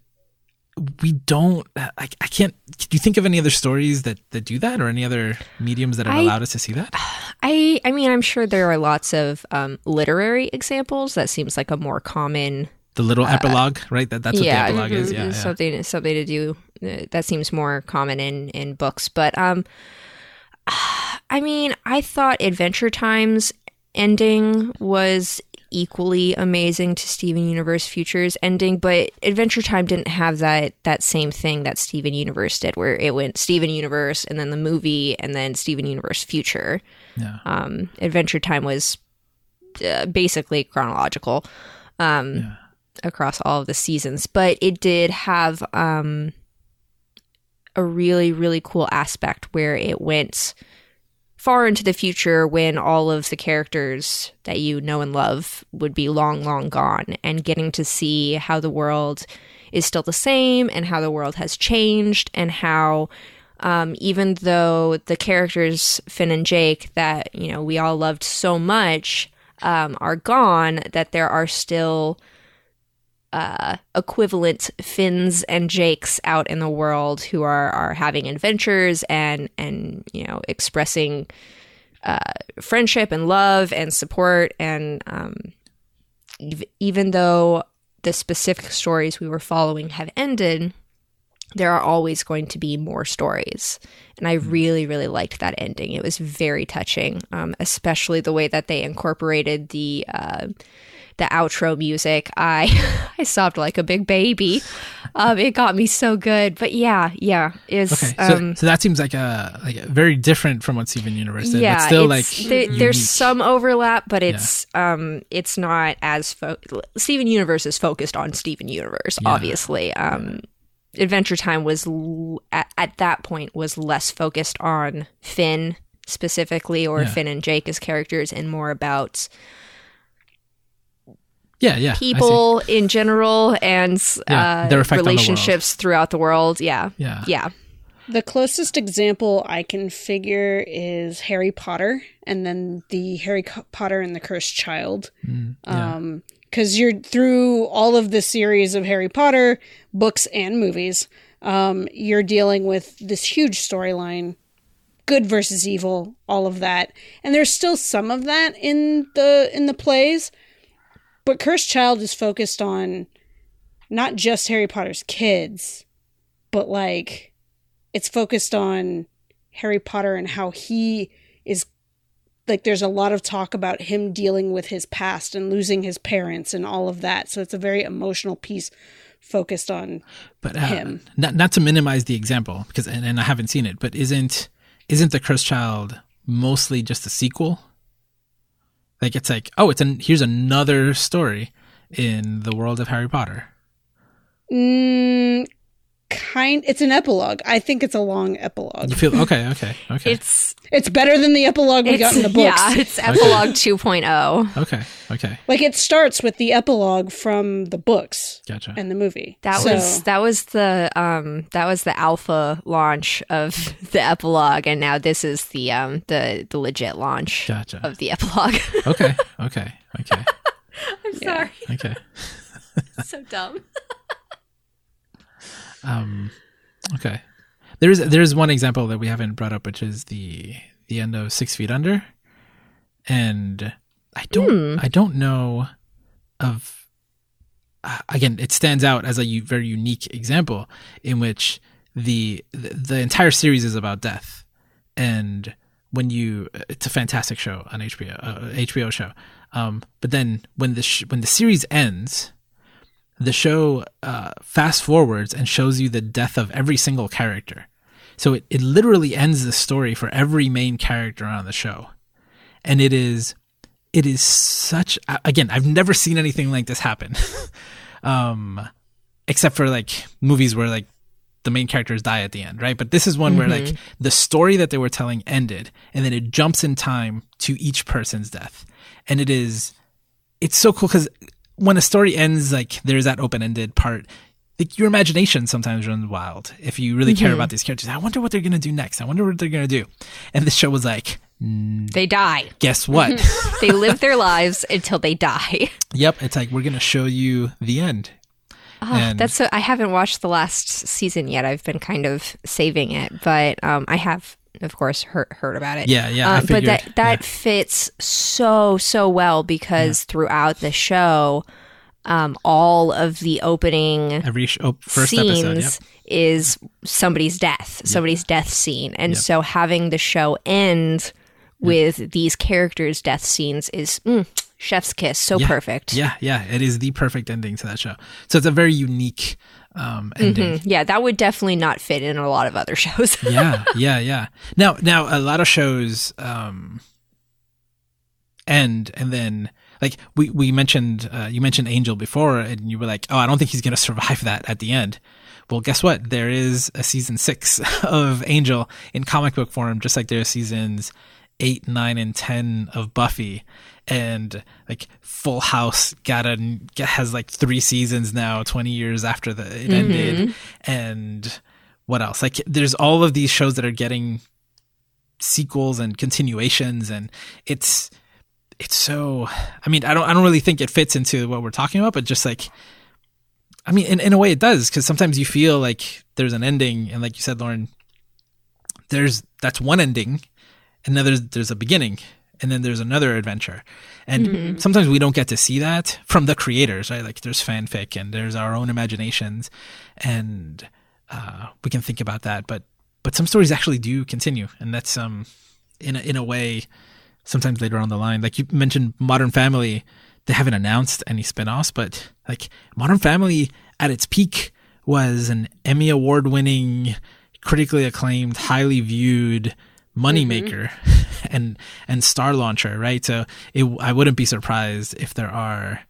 we don't I, I can't do you think of any other stories that that do that or any other mediums that have I- allowed us to see that I I mean I'm sure there are lots of um, literary examples. That seems like a more common the little epilogue right that that's what yeah, the epilogue is mhm, yeah, yeah. something something to do uh, that seems more common in in books. But um, I mean I thought Adventure Time's ending was equally amazing to Steven Universe Future's ending, but Adventure Time didn't have that that same thing that Steven Universe did, where it went Steven Universe and then the movie and then Steven Universe Future. Yeah. Um, Adventure Time was uh, basically chronological um, Yeah. across all of the seasons, but it did have um, a really, really cool aspect where it went far into the future when all of the characters that you know and love would be long, long gone, and getting to see how the world is still the same and how the world has changed and how. Um, even though the characters Finn and Jake that you know we all loved so much um, are gone, that there are still uh, equivalent Finns and Jakes out in the world who are are having adventures and and you know expressing uh, friendship and love and support and um, ev- even though the specific stories we were following have ended, there are always going to be more stories. And I really, really liked that ending. It was very touching, um, especially the way that they incorporated the uh, the outro music. I I sobbed like a big baby. Um, it got me so good. But yeah, yeah, is Okay. So, um, so that seems like a like a very different from what Steven Universe did, yeah, but still like there's some overlap, but it's um it's not as fo- Steven Universe is focused on Steven Universe, Yeah. obviously. Um, Adventure Time was l- at, at that point was less focused on Finn specifically or Yeah. Finn and Jake as characters, and more about yeah, yeah. People in general and Yeah, uh, their effect on the relationships throughout the world. Yeah, Yeah. yeah. The closest example I can figure is Harry Potter and then the Harry Potter and the Cursed Child. Mm, yeah. Um, because you're through all of the series of Harry Potter books and movies, um, you're dealing with this huge storyline, good versus evil, all of that, and there's still some of that in the in the plays, but Cursed Child is focused on not just Harry Potter's kids, but like it's focused on Harry Potter and how he is like there's a lot of talk about him dealing with his past and losing his parents and all of that. So it's a very emotional piece focused on but uh, him. Not not to minimize the example because and, and I haven't seen it, but isn't isn't the Cursed Child mostly just a sequel? Like it's like oh, it's an here's another story in the world of Harry Potter. mm, kind it's an epilogue. I think it's a long epilogue. You feel okay, okay, okay, It's It's better than the epilogue we got in the books. yeah, it's epilogue oh. 2.0. okay, okay. Like it starts with the epilogue from the books Gotcha. and the movie. That So- was that was the um that was the alpha launch of the epilogue, and now this is the um the the legit launch Gotcha. of the epilogue. Okay, okay, okay, I'm sorry, okay. so dumb. Um, okay. There's there's one example that we haven't brought up, which is the the end of Six Feet Under, and I don't I don't know of. Uh, again, it stands out as a u- very unique example in which the, the the entire series is about death, and when you it's a fantastic show on HBO uh, HBO show, um, but then when the sh- when the series ends, the show uh, fast forwards and shows you the death of every single character. So it, it literally ends the story for every main character on the show. And it is it is such again, I've never seen anything like this happen. um except for like movies where like the main characters die at the end, right? But this is one where like the story that they were telling ended and then it jumps in time to each person's death. And it is it's so cool cuz when a story ends, like there's that open ended part. Like your imagination sometimes runs wild if you really care mm-hmm. about these characters. I wonder what they're gonna do next. I wonder what they're gonna do. And the show was like, They die. guess what? Mm-hmm. They live their lives until they die. yep, it's like we're gonna show you the end. Oh, And- that's so. I haven't watched the last season yet. I've been kind of saving it, but um, I have, of course, heard heard about it. Yeah, yeah, Um, but that that yeah. fits so so well because throughout the show, um, all of the opening Every sh- oh, first scenes episode. Yep. is somebody's death, somebody's death scene, and so having the show end with these characters' death scenes is mm, chef's kiss, so Yeah. perfect. Yeah, yeah, it is the perfect ending to that show. So it's a very unique um, ending. Mhm. Yeah, that would definitely not fit in a lot of other shows. yeah, yeah, yeah. Now, now a lot of shows um, end, and then like we we mentioned, uh, you mentioned Angel before, and you were like, oh, I don't think he's gonna survive that at the end. Well, guess what? There is a season six of Angel in comic book form, just like there are seasons eight, nine, and ten of Buffy, and like Full House got a has like three seasons now, twenty years after the it mm-hmm. ended, and what else? Like there's all of these shows that are getting sequels and continuations, and it's it's so. I mean, I don't I don't really think it fits into what we're talking about, but just like. I mean, in, in a way it does, because sometimes you feel like there's an ending, and like you said, Lauren, there's that's one ending, and then there's there's a beginning, and then there's another adventure, and sometimes we don't get to see that from the creators, right? Like there's fanfic and there's our own imaginations, and uh, we can think about that, but but some stories actually do continue, and that's um in a, in a way sometimes later on the line, like you mentioned, Modern Family, they haven't announced any spin-offs, but like Modern Family at its peak was an Emmy award winning, critically acclaimed, highly viewed moneymaker and and star launcher, right? So it, I wouldn't be surprised if there are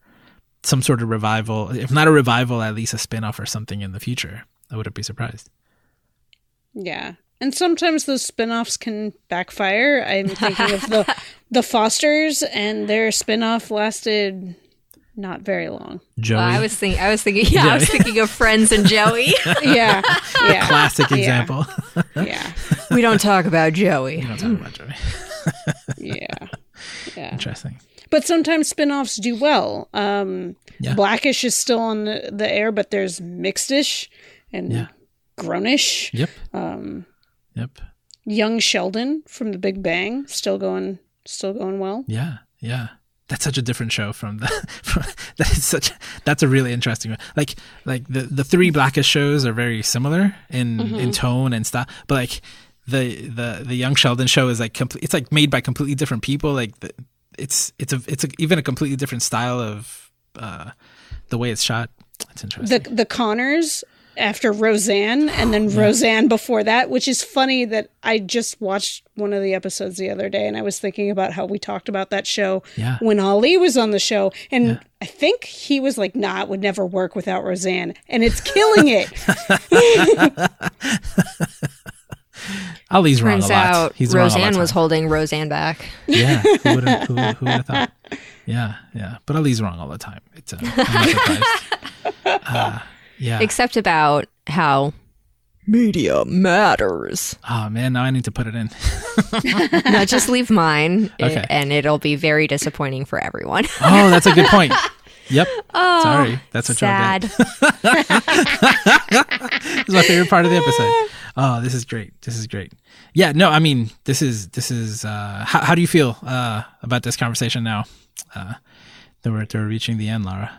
some sort of revival, if not a revival, at least a spin-off or something in the future. I wouldn't be surprised. Yeah. And sometimes those spin-offs can backfire. I'm thinking of the the Fosters and their spin-off lasted not very long. Joey, I was thinking, I was thinking, yeah, I was thinking of Friends and Joey. Yeah. Yeah. classic Yeah. example. Yeah. we don't talk about Joey. We don't talk about Joey. Yeah. Yeah. Interesting. But sometimes spin-offs do well. Um Yeah. Blackish is still on the, the air, but there's Mixedish and Yeah. Grownish. Yep. Um Yep. Young Sheldon from The Big Bang still going still going well. Yeah, yeah. That's such a different show from the. From, that is such. That's a really interesting one. Like, like the the three Blackish shows are very similar in in tone and stuff, but like the the the Young Sheldon show is like complete. It's like made by completely different people. Like the, it's it's a it's a, even a completely different style of uh the way it's shot. It's interesting. the the Connors after Roseanne and then Roseanne before that, which is funny that I just watched one of the episodes the other day and I was thinking about how we talked about that show Yeah. when Ali was on the show and I think he was like, nah, it would never work without Roseanne. And it's killing it. Ali's wrong Turns a lot. out He's wrong all the Roseanne was time. holding Roseanne back. Yeah, who would have who, who thought? Yeah, yeah. But Ali's wrong all the time. It's uh, I'm not surprised. Uh, yeah. Except about how media matters. Oh man, now I need to put it in. now just leave mine i- Okay. and it'll be very disappointing for everyone. Oh, that's a good point. Yep. Sorry, that's what y'all Sad. get. This is my favorite part of the episode. Oh, this is great. This is great. Yeah. No, I mean, this is this is. Uh, how, how do you feel uh, about this conversation now? Uh, that we're, that we're reaching the end, Lara.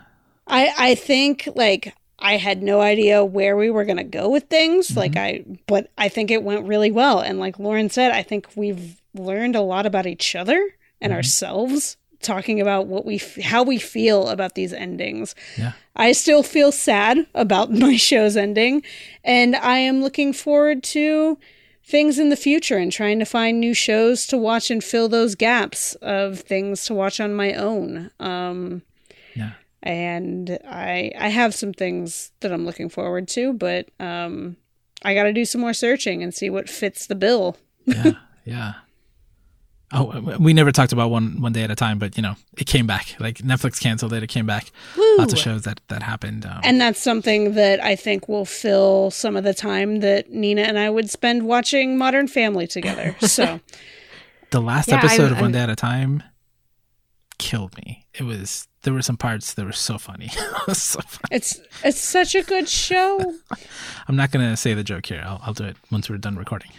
I I think like I had no idea where we were going to go with things like I but I think it went really well and like Lauren said I think we've learned a lot about each other and ourselves talking about what we f- how we feel about these endings. Yeah. I still feel sad about my show's ending and I am looking forward to things in the future and trying to find new shows to watch and fill those gaps of things to watch on my own. Um. And I I have some things that I'm looking forward to, but um I got to do some more searching and see what fits the bill. Yeah. yeah. Oh, we never talked about one one day at a time, but you know, it came back. Like Netflix canceled it, it came back. Lots of shows that that happened. Um, And that's something that I think will fill some of the time that Nina and I would spend watching Modern Family together. So, the last Yeah, episode I'm- of One I'm- Day at a Time killed me. It was there were some parts that were so funny. So funny. it's it's such a good show. I'm not gonna say the joke here. I'll, I'll do it once we're done recording.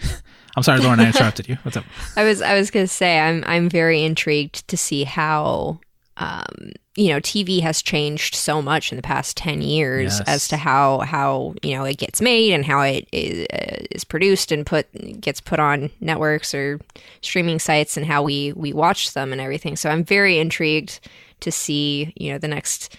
I'm sorry, Lauren, I interrupted you. What's up? I was I was gonna say I'm I'm very intrigued to see how um, you know TV has changed so much in the past ten years Yes. as to how how you know it gets made and how it is, uh, is produced and put gets put on networks or streaming sites and how we we watch them and everything. So I'm very intrigued to see, you know, the next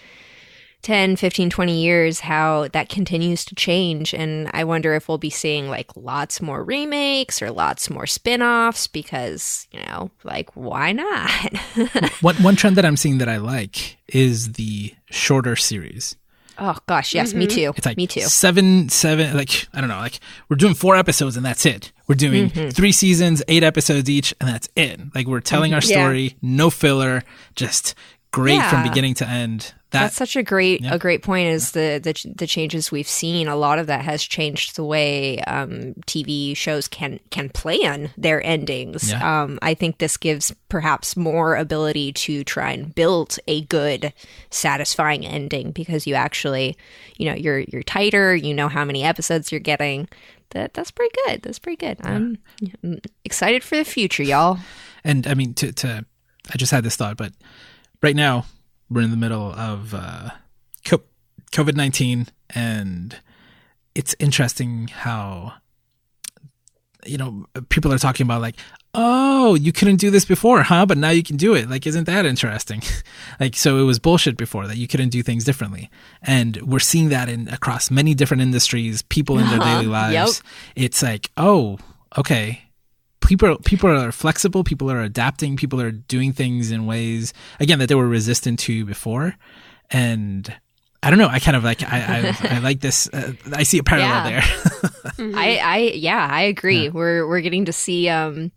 10, 15, 20 years how that continues to change. And I wonder if we'll be seeing like lots more remakes or lots more spin offs because, you know, like why not? one, one trend that I'm seeing that I like is the shorter series. Oh gosh, yes, me mm-hmm. too. It's like me too. seven, seven, like, I don't know, like we're doing four episodes and that's it. We're doing mm-hmm. three seasons, eight episodes each, and that's it. Like we're telling our mm-hmm. Yeah. story, no filler, just great from beginning to end. That That's such a great Yeah. a great point. Is the, the the changes we've seen? A lot of that has changed the way um, TV shows can can plan their endings. Yeah. Um, I think this gives perhaps more ability to try and build a good, satisfying ending because you actually, you know, you're you're tighter. You know how many episodes you're getting. That that's pretty good. That's pretty good. I'm, I'm excited for the future, y'all. and I mean to to I just had this thought, but right now we're in the middle of uh, COVID nineteen, and it's interesting how you know people are talking about like, oh, you couldn't do this before, huh? But now you can do it. Like, isn't that interesting? like, so it was bullshit before that you couldn't do things differently, and we're seeing that in across many different industries, people in their daily lives. Yep. It's like, oh, okay, people people are flexible people are adapting people are doing things in ways again that they were resistant to before and i don't know i kind of like i i, I like this uh, i see a parallel Yeah. there I, I, yeah, I agree. We're we're getting to see um,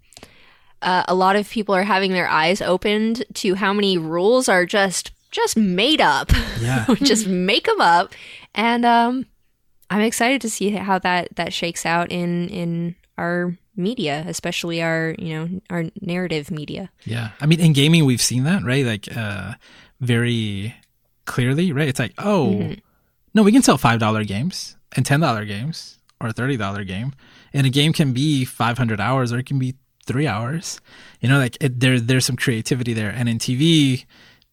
uh, a lot of people are having their eyes opened to how many rules are just just made up. yeah just make them up, and um, I'm excited to see how that that shakes out in in our media, especially our you know our narrative media. yeah. I mean in gaming we've seen that right? Like uh very clearly right? It's like oh no we can sell five dollar games and ten dollar games or a thirty dollar game and a game can be 500 hours or it can be three hours. You know like it, there there's some creativity there. And in tv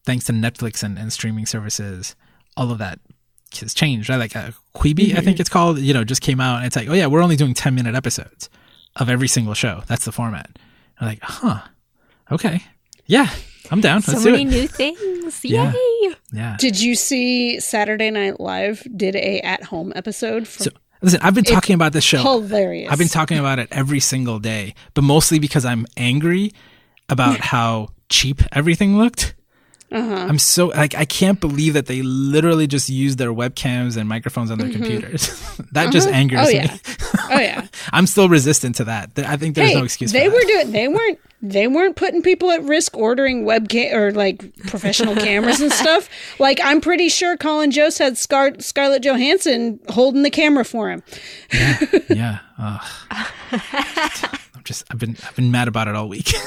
thanks to netflix and, and streaming services all of that has changed right? Like uh, quibi i think it's called you know just came out and it's like oh yeah we're only doing 10 minute episodes of every single show that's the format i'm like huh okay yeah i'm down So let's do many it new things! Yay! yeah Did you see Saturday Night Live did a at home episode for so listen i've been talking about this show hilarious. I've been talking about it every single day, but mostly because I'm angry about how cheap everything looked. Uh-huh. I'm so like I can't believe that they literally just used their webcams and microphones on their computers. that just angers Oh me. Oh yeah. I'm still resistant to that. I think there's hey, no excuse. they for were that. doing. They weren't. They weren't putting people at risk ordering webcam or like professional cameras and stuff. Like I'm pretty sure Colin Jost had Scar- Scarlett Johansson holding the camera for him. yeah. Ugh. Just I've been I've been mad about it all week.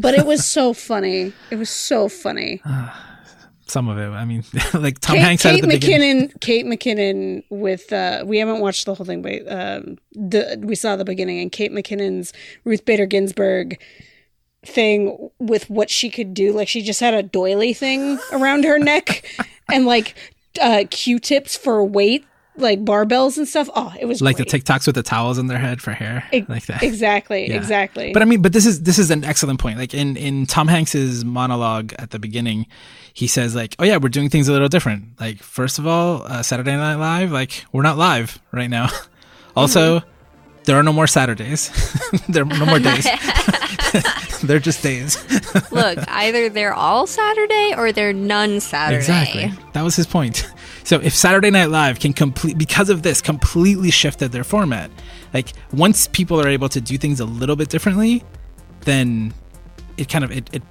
But it was so funny. It was so funny. Some of it. I mean, like Tom Kate, Hanks Kate at the beginning. McKinnon. Kate McKinnon with. Uh, we haven't watched the whole thing, but um, the, we saw the beginning and Kate McKinnon's Ruth Bader Ginsburg thing with what she could do. Like she just had a doily thing around her neck and like uh, Q-tips for weight, like barbells and stuff. Oh, it was Like great. the TikToks with the towels on their head for hair, Ex- like that. Exactly, Yeah. exactly. But I mean, but this is this is an excellent point. Like in in Tom Hanks's monologue at the beginning, he says like, "Oh yeah, we're doing things a little different. Like first of all, uh, Saturday Night Live, like we're not live right now. also, there are no more Saturdays. there are no more days. They're just days. Look, either they're all Saturday or they're none Saturday. Exactly. That was his point. So if Saturday Night Live can complete because of this completely shifted their format, like once people are able to do things a little bit differently, then it kind of it it,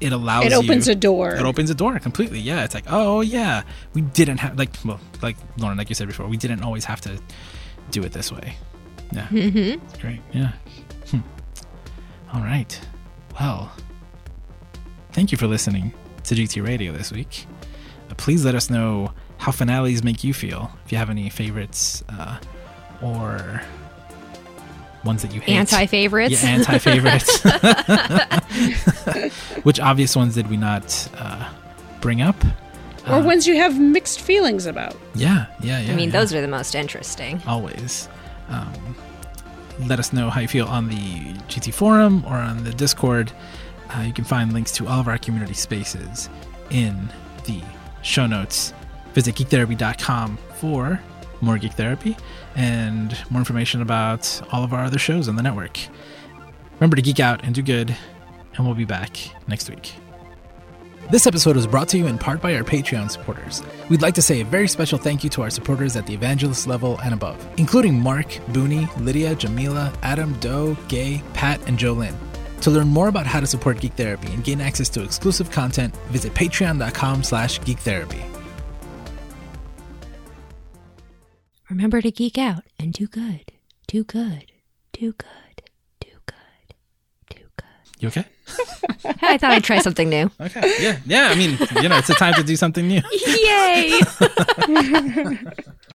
it allows it opens you, a door. it opens a door completely. Yeah, it's like oh yeah, we didn't have like well like Lauren like you said before, we didn't always have to do it this way. Yeah, mm-hmm. it's great. Yeah. Hmm. All right. Well, thank you for listening to GT Radio this week. Uh, please let us know how finales make you feel. If you have any favorites uh, or ones that you hate. Anti favorites. Yeah, anti favorites. Which obvious ones did we not uh, bring up? or ones you have mixed feelings about. Yeah, yeah, yeah. I mean, yeah. those are the most interesting. always. Um, let us know how you feel on the GT forum or on the Discord. Uh, you can find links to all of our community spaces in the show notes. Visit geektherapy.com for more geek therapy and more information about all of our other shows on the network. Remember to geek out and do good, and we'll be back next week. This episode was brought to you in part by our Patreon supporters. We'd like to say a very special thank you to our supporters at the evangelist level and above, including Mark, Booney, Lydia, Jamila, Adam, Doe, Gay, Pat, and Jolynn. To learn more about how to support Geek Therapy and gain access to exclusive content, visit patreon.com slash geektherapy. Remember to geek out and do good. Do good. Do good. Do good. Do good. You okay? I thought I'd try something new. Okay. Yeah. Yeah. I mean, you know, it's a time to do something new. Yay!